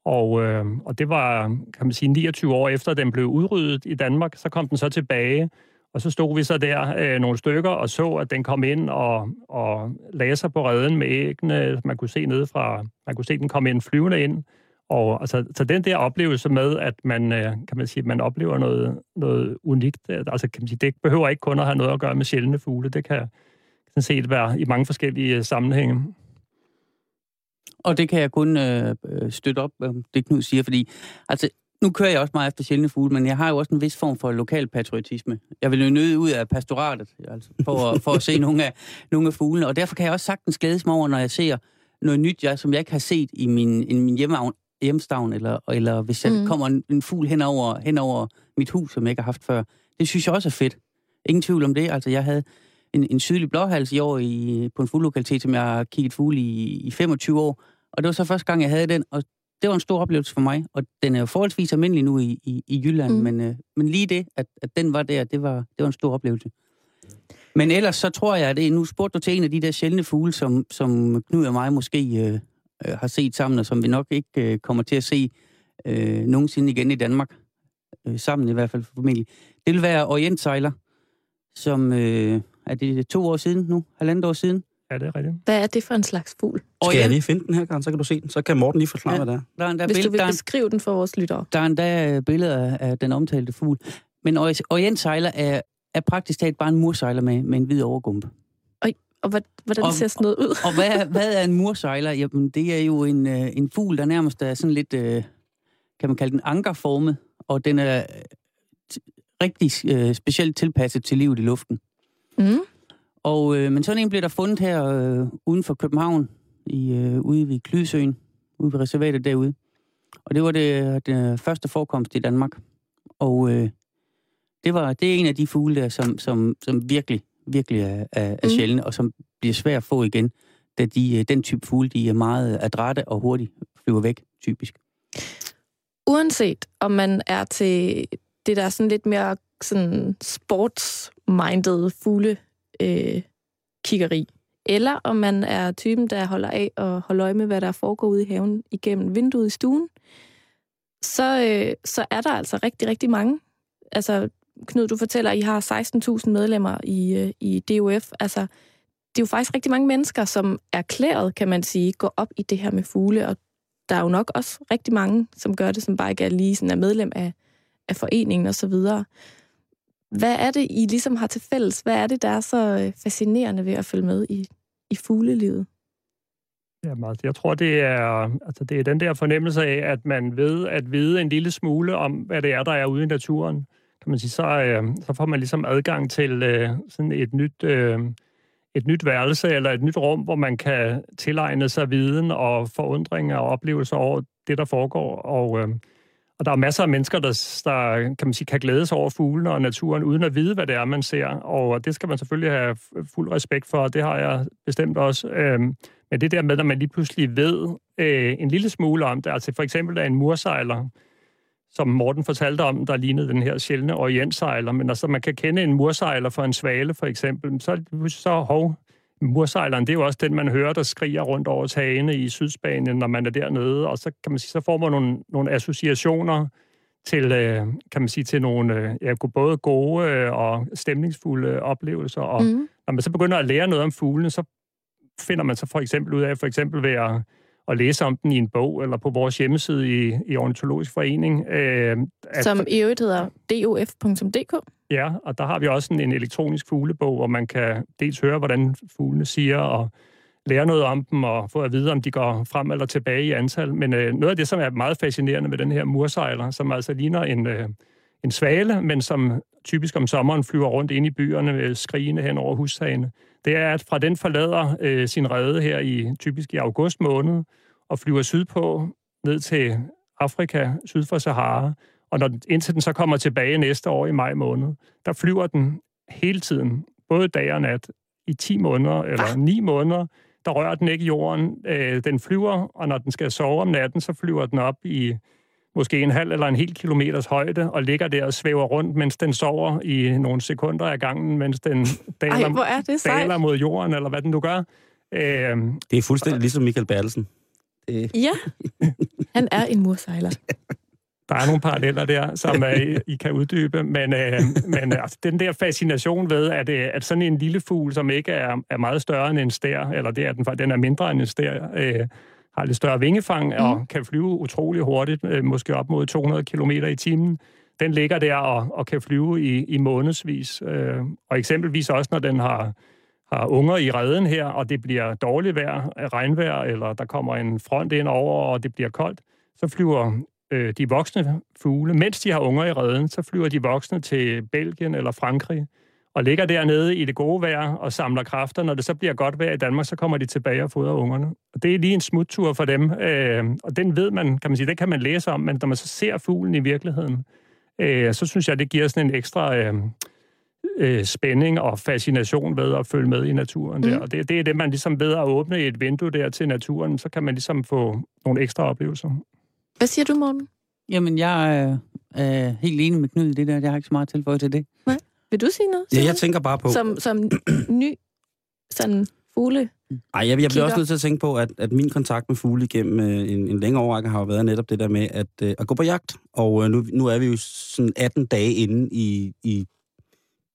Og, øh, og det var, kan man sige, 29 år efter, at den blev udryddet i Danmark, så kom den så tilbage, og så stod vi så der øh, nogle stykker og så, at den kom ind og, og lagde sig på redden med æggene. Man kunne se ned fra, man kunne se, at den kom ind flyvende ind. Og altså, så den der oplevelse med, at man, øh, kan man sige, man oplever noget, noget unikt, øh, altså kan man sige, det behøver ikke kun at have noget at gøre med sjældne fugle. Det kan sådan set være i mange forskellige øh, sammenhænge. Og det kan jeg kun øh, øh støtte op, det Knud siger, fordi altså, nu kører jeg også meget efter sjældne fugle, men jeg har jo også en vis form for lokal patriotisme. Jeg vil jo nøde ud af pastoratet, altså, for, for at se nogle af, nogle af fuglene, og derfor kan jeg også sagtens glædes mig over, når jeg ser noget nyt, jeg, som jeg ikke har set i min, i min hjemmeavn, hjemstavn, eller, eller hvis der mm. kommer en, en fugl hen over, hen over mit hus, som jeg ikke har haft før. Det synes jeg også er fedt. Ingen tvivl om det. Altså, jeg havde en, en sydlig blåhals i år i, på en fuglelokalitet, som jeg har kigget fugle i, i 25 år. Og det var så første gang, jeg havde den, og det var en stor oplevelse for mig. Og den er jo forholdsvis almindelig nu i, i, i Jylland, mm. men, øh, men lige det, at, at den var der, det var, det var en stor oplevelse. Men ellers så tror jeg, at det, nu spurgte du til en af de der sjældne fugle, som, som Knud og mig måske øh, øh, har set sammen, og som vi nok ikke øh, kommer til at se øh, nogensinde igen i Danmark. Øh, sammen i hvert fald formentlig. Det vil være Orientsejler, som øh, er det to år siden nu, halvandet år siden. Ja, det er rigtigt. Hvad er det for en slags fugl? Skal jeg lige finde den her, Karen? Så kan du se den. Så kan Morten lige forklare, ja, hvad det er. Der er endda Hvis billed, du vil beskrive den for vores lyttere. Der er endda billeder af den omtalte fugl. Men Orientsejler er, er praktisk talt bare en mursejler med, med en hvid overgumpe. Og hvordan og, ser sådan noget ud? og hvad, hvad er en mursejler? Jamen, det er jo en, øh, en fugl, der nærmest er sådan lidt, øh, kan man kalde den ankerformet, og den er rigtig øh, specielt tilpasset til livet i luften. Mm. Og, øh, men sådan en blev der fundet her øh, uden for København, i, øh, ude ved Klysøen, ude ved reservatet derude. Og det var det, det første forekomst i Danmark. Og øh, det, var, det er en af de fugle der, som, som, som virkelig virkelig er, er, er mm. sjældne, og som bliver svært at få igen, da de, øh, den type fugle, de er meget adrette og hurtigt flyver væk, typisk. Uanset om man er til det der sådan lidt mere sådan sports-minded fugle øh, kiggeri, eller om man er typen, der holder af og holder øje med, hvad der foregår ude i haven igennem vinduet i stuen, så, øh, så er der altså rigtig, rigtig mange. Altså, Knud, du fortæller, at I har 16.000 medlemmer i, øh, i DOF. Altså, det er jo faktisk rigtig mange mennesker, som erklæret, kan man sige, går op i det her med fugle, og der er jo nok også rigtig mange, som gør det, som bare ikke er lige sådan er medlem af, af foreningen osv. Hvad er det, I ligesom har til fælles? Hvad er det, der er så øh, fascinerende ved at følge med i, i fuglelivet? Jamen, jeg tror, det er, altså, det er den der fornemmelse af, at man ved at vide en lille smule om, hvad det er, der er ude i naturen. Kan man sige, så, øh, så får man ligesom adgang til øh, sådan et nyt, øh, et nyt værelse eller et nyt rum, hvor man kan tilegne sig viden og forundringer og oplevelser over det, der foregår. Og, øh, og der er masser af mennesker, der, der kan, man sige, kan glædes over fuglene og naturen, uden at vide, hvad det er, man ser. Og det skal man selvfølgelig have fuld respekt for, og det har jeg bestemt også. Øhm, men det der med, at man lige pludselig ved øh, en lille smule om det, altså for eksempel, der er en mursejler, som Morten fortalte om, der lignede den her sjældne orientsejler, men altså man kan kende en mursejler for en svale for eksempel, så, så hov, mursejleren, det er jo også den, man hører, der skriger rundt over tagene i Sydspanien, når man er dernede, og så kan man sige, så får man nogle, nogle associationer til, øh, kan man sige, til nogle øh, ja, både gode øh, og stemningsfulde oplevelser, og mm. når man så begynder at lære noget om fuglene, så finder man så for eksempel ud af, for eksempel ved at, at læse om den i en bog, eller på vores hjemmeside i, i Ornitologisk Forening. Øh, at, Som i øvrigt hedder dof.dk. Ja, og der har vi også en, en elektronisk fuglebog, hvor man kan dels høre, hvordan fuglene siger, og lære noget om dem, og få at vide, om de går frem eller tilbage i antal. Men øh, noget af det, som er meget fascinerende med den her mursejler, som altså ligner en, øh, en svale, men som typisk om sommeren flyver rundt ind i byerne med skrigende hen over hustagene, det er, at fra den forlader øh, sin rede her i typisk i august måned, og flyver sydpå ned til Afrika, syd for Sahara, og når, indtil den så kommer tilbage næste år i maj måned, der flyver den hele tiden, både dag og nat, i 10 måneder eller 9 måneder, der rører den ikke jorden. Øh, den flyver, og når den skal sove om natten, så flyver den op i måske en halv eller en hel kilometers højde, og ligger der og svæver rundt, mens den sover i nogle sekunder af gangen, mens den daler, Ej, er daler mod jorden, eller hvad den nu gør. Øh, det er fuldstændig ligesom Michael Bertelsen. Det... Ja, han er en mursejler. Der er nogle paralleller der, som uh, I kan uddybe, men, uh, men altså, den der fascination ved, at, uh, at sådan en lille fugl, som ikke er, er meget større end en stær, eller det er den, den er mindre end en stær, uh, har lidt større vingefang mm. og kan flyve utrolig hurtigt, uh, måske op mod 200 km i timen. Den ligger der og, og kan flyve i, i månedsvis. Uh, og eksempelvis også, når den har, har unger i redden her, og det bliver dårligt vejr, regnvejr, eller der kommer en front ind over, og det bliver koldt, så flyver øh, de voksne fugle, mens de har unger i redden, så flyver de voksne til Belgien eller Frankrig, og ligger dernede i det gode vejr og samler kræfter. Når det så bliver godt vejr i Danmark, så kommer de tilbage og fodrer ungerne. Og det er lige en smuttur for dem, øh, og den ved man, kan man sige, det kan man læse om, men når man så ser fuglen i virkeligheden, øh, så synes jeg, det giver sådan en ekstra... Øh, øh, spænding og fascination ved at følge med i naturen der. Mm. Og det, det er det, man ligesom ved at åbne et vindue der til naturen, så kan man ligesom få nogle ekstra oplevelser. Hvad siger du, Morten? Jamen, jeg er øh, helt enig med Knud i det der. Jeg har ikke så meget tilføje til det. Nej. Vil du sige noget? Ja, jeg tænker bare på... Som, som ny sådan fugle Ej, jeg, jeg bliver også nødt til at tænke på, at, at min kontakt med fugle igennem øh, en, en længere overrække har jo været netop det der med at, øh, at gå på jagt. Og øh, nu, nu er vi jo sådan 18 dage inde i, i,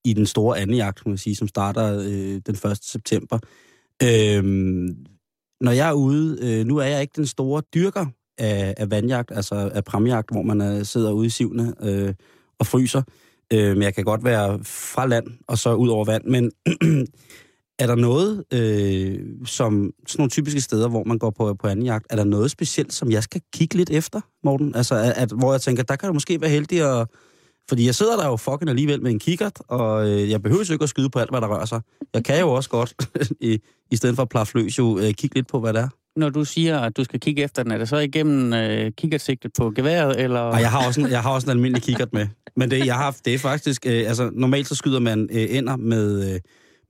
i den store anden jagt, man sige, som starter øh, den 1. september. Øh, når jeg er ude, øh, nu er jeg ikke den store dyrker af, af vandjagt, altså af pramjagt, hvor man er, sidder ude i sivene øh, og fryser. Øh, men jeg kan godt være fra land og så ud over vand. Men er der noget, øh, som sådan nogle typiske steder, hvor man går på, på anden jagt, er der noget specielt, som jeg skal kigge lidt efter, Morten? Altså, at, at, hvor jeg tænker, der kan du måske være heldig at... Fordi jeg sidder der jo fucking alligevel med en kikkert, og øh, jeg behøver jo ikke at skyde på alt, hvad der rører sig. Jeg kan jo også godt, i, i stedet for at plafløs, jo øh, kigge lidt på, hvad der er når du siger, at du skal kigge efter den, er det så igennem øh, kikkertsigtet på geværet, eller? Ej, jeg har også en, jeg har også en almindelig kikkert med. Men det, jeg har, det er faktisk, øh, altså normalt så skyder man øh, ender med, øh,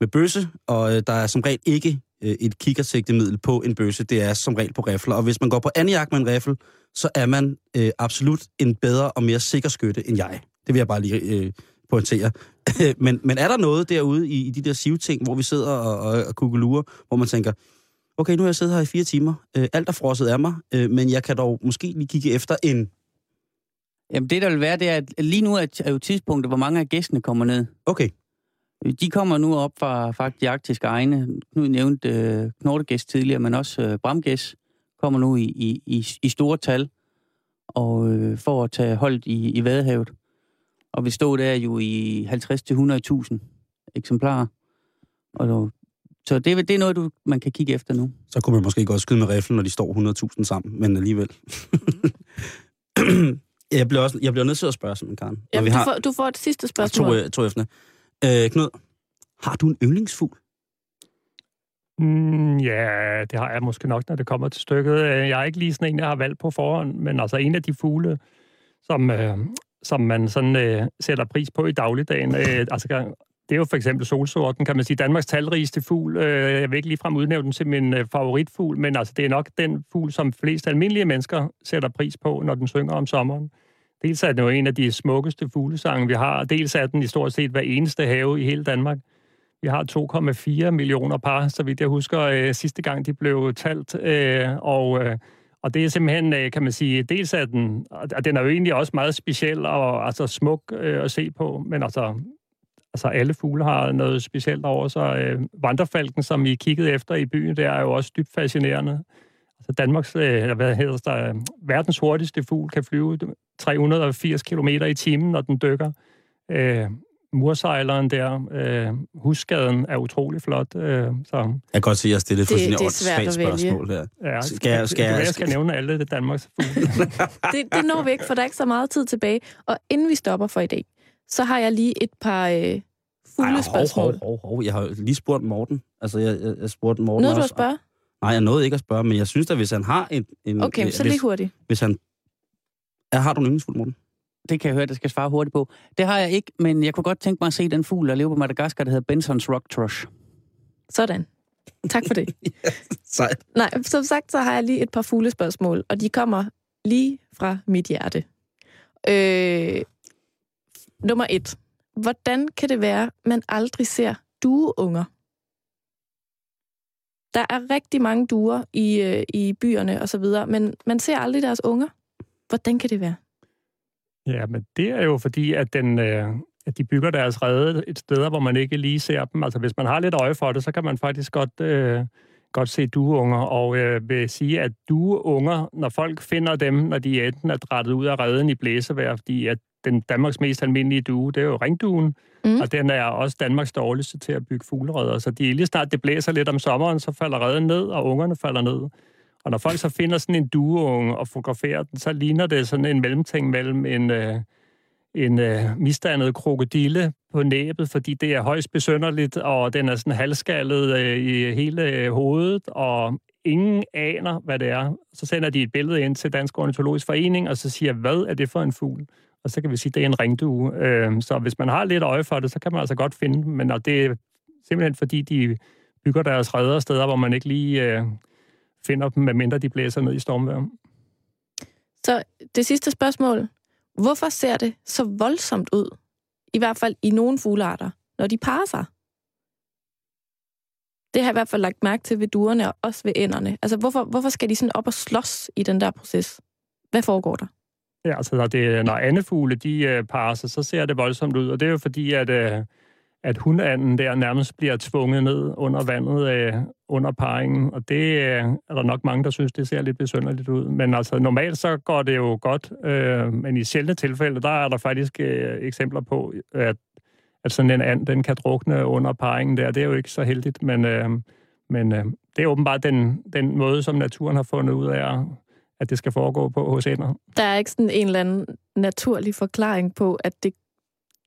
med bøsse, og øh, der er som regel ikke øh, et kikkersigtemiddel på en bøsse. Det er som regel på rifler. Og hvis man går på anden jagt med en riffel, så er man øh, absolut en bedre og mere sikker skytte end jeg. Det vil jeg bare lige øh, pointere. men, men er der noget derude i, i de der sivting, hvor vi sidder og, og, og kuggelurer, hvor man tænker, okay, nu har jeg siddet her i fire timer, øh, alt er frosset af mig, øh, men jeg kan dog måske lige kigge efter en... Jamen det, der vil være, det er, at lige nu er jo tidspunktet, hvor mange af gæstene kommer ned. Okay. De kommer nu op fra faktisk de arktiske egne. Nu nævnte øh, Knortegæst tidligere, men også øh, Bramgæst kommer nu i, i, i, i store tal, og øh, for at tage holdt i, i Vadehavet. Og vi stod der jo i 50-100.000 eksemplarer. Og så det, det er noget, du, man kan kigge efter nu. Så kunne man måske godt skyde med riflen, når de står 100.000 sammen, men alligevel. jeg, bliver også, jeg bliver nødt til at spørge sådan, Karen. Jamen, vi du, har får, du får et sidste spørgsmål. to, øh, to efter. Øh, Knud, har du en yndlingsfugl? Mm, ja, det har jeg måske nok, når det kommer til stykket. Øh, Jeg er ikke lige sådan en, jeg har valgt på forhånd, men altså en af de fugle, som, øh, som man sådan øh, sætter pris på i dagligdagen. Øh, altså, det er jo for eksempel solsorten, kan man sige. Danmarks talrigeste fugl. Øh, jeg vil ikke ligefrem udnævne den til min øh, favoritfugl, men altså, det er nok den fugl, som flest almindelige mennesker sætter pris på, når den synger om sommeren. Dels er den jo en af de smukkeste fuglesange, vi har, og dels er den i stort set hver eneste have i hele Danmark. Vi har 2,4 millioner par, så vidt jeg husker, øh, sidste gang de blev talt. Øh, og, øh, og det er simpelthen, øh, kan man sige, dels er den, og den er jo egentlig også meget speciel og altså smuk øh, at se på, men altså, altså alle fugle har noget specielt over sig. Øh, vandrefalken, som I kiggede efter i byen, det er jo også dybt fascinerende. Altså Danmarks, øh, eller hvad hedder der, verdens hurtigste fugl kan flyve 380 km i timen, når den dykker. Øh, mursejleren der, øh, husskaden er utrolig flot. Øh, så Jeg kan godt se, at jeg stillede et Det- fuldstændig det er svært åndssvagt spørgsmål her. ja, Skal jeg- skal jeg- jeg skal nævne alle det Danmarks fugle. Det, det når vi ikke, for der er ikke så meget tid tilbage. Og inden vi stopper for i dag, så har jeg lige et par øh, Ej, fuglespørgsmål. hov, hov, hov. Jeg har lige spurgt Morten. Altså, jeg, jeg, jeg spurgte Morten Noget du at også. spørge? Nej, jeg nåede ikke at spørge, men jeg synes da, hvis han har en... en Okay, øh, så hvis, lige hurtigt. Hvis han... Ja, har du en yndlingsfugl, Morten? Det kan jeg høre, det skal svare hurtigt på. Det har jeg ikke, men jeg kunne godt tænke mig at se den fugl, der lever på Madagaskar, der hedder Bensons Rock Thrush. Sådan. Tak for det. Sejt. Nej, som sagt, så har jeg lige et par fuglespørgsmål, og de kommer lige fra mit hjerte. Øh, nummer et. Hvordan kan det være, man aldrig ser dueunger? Der er rigtig mange duer i, øh, i byerne og så videre, men man ser aldrig deres unger. Hvordan kan det være? Ja, men det er jo fordi, at, den, øh, at de bygger deres rede et sted, hvor man ikke lige ser dem. Altså, hvis man har lidt øje for det, så kan man faktisk godt, øh, godt se dueunger. Og øh, vil sige, at dueunger, når folk finder dem, når de enten er drættet ud af reden i blæsevejr, fordi at den Danmarks mest almindelige due, det er jo ringduen, Mm. og den er også Danmarks dårligste til at bygge fuglereder. Så de, lige snart det blæser lidt om sommeren, så falder reden ned, og ungerne falder ned. Og når folk så finder sådan en dueunge og fotograferer den, så ligner det sådan en mellemting mellem en, øh, en øh, misdannet krokodille på næbet, fordi det er højst besønderligt, og den er sådan halvskaldet øh, i hele øh, hovedet, og ingen aner, hvad det er. Så sender de et billede ind til Dansk Ornitologisk Forening, og så siger, hvad er det for en fugl? Og så kan vi sige, at det er en ringdue. Øh, så hvis man har lidt øje for det, så kan man altså godt finde dem, men og det er simpelthen fordi, de bygger deres redder steder, hvor man ikke lige øh, finder dem, medmindre de blæser ned i stormvejr. Så det sidste spørgsmål. Hvorfor ser det så voldsomt ud, i hvert fald i nogle fuglearter, når de parer sig? Det har jeg i hvert fald lagt mærke til ved duerne og også ved ænderne. Altså, hvorfor, hvorfor skal de sådan op og slås i den der proces? Hvad foregår der? Ja, altså når, det, når andefugle de øh, parer sig, så ser det voldsomt ud, og det er jo fordi, at, øh, at hundanden der nærmest bliver tvunget ned under vandet øh, under parringen, og det øh, er der nok mange, der synes, det ser lidt besynderligt ud. Men altså normalt så går det jo godt, øh, men i sjældne tilfælde, der er der faktisk øh, eksempler på, at, at sådan en and, den kan drukne under parringen der. Det er jo ikke så heldigt, men, øh, men øh, det er åbenbart den, den måde, som naturen har fundet ud af, at det skal foregå på hos ender. Der er ikke sådan en eller anden naturlig forklaring på, at det,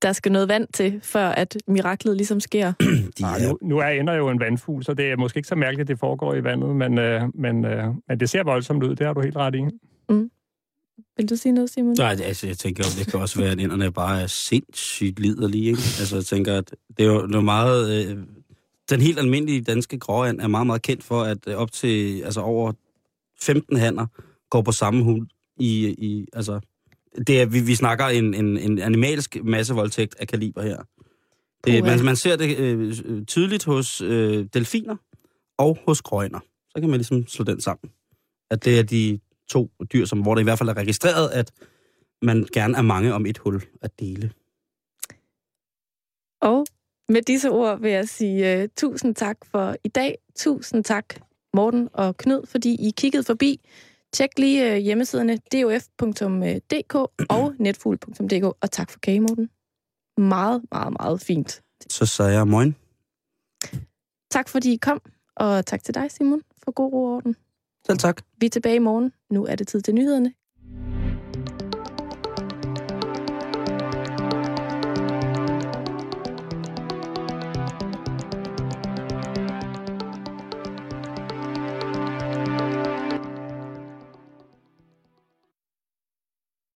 der skal noget vand til, før at miraklet ligesom sker. De Nej, er, nu, nu er ender jo en vandfugl, så det er måske ikke så mærkeligt, at det foregår i vandet, men, øh, men, øh, men det ser voldsomt ud, det har du helt ret i. Vil du sige noget, Simon? Nej, altså, jeg tænker, det kan også være, at inderne bare er sindssygt liderlige, ikke? Altså, jeg tænker, at det er jo noget meget... Øh, den helt almindelige danske gråand er meget, meget kendt for, at op til altså over 15 hanner går på samme hund i... i altså, det er, vi, vi snakker en, en, en animalsk massevoldtægt af kaliber her. Det, man, man ser det øh, tydeligt hos øh, delfiner og hos gråænder. Så kan man ligesom slå den sammen. At det er de to dyr, som, hvor det i hvert fald er registreret, at man gerne er mange om et hul at dele. Og med disse ord vil jeg sige uh, tusind tak for i dag. Tusind tak, Morten og Knud, fordi I kiggede forbi. Tjek lige øh, hjemmesiderne dof.dk og netfugl.dk, og tak for kage, Morten. Meget, meget, meget fint. Så sagde jeg morgen. Tak fordi I kom, og tak til dig, Simon, for god ro og orden. Selv tak. Vi er tilbage i morgen. Nu er det tid til nyhederne.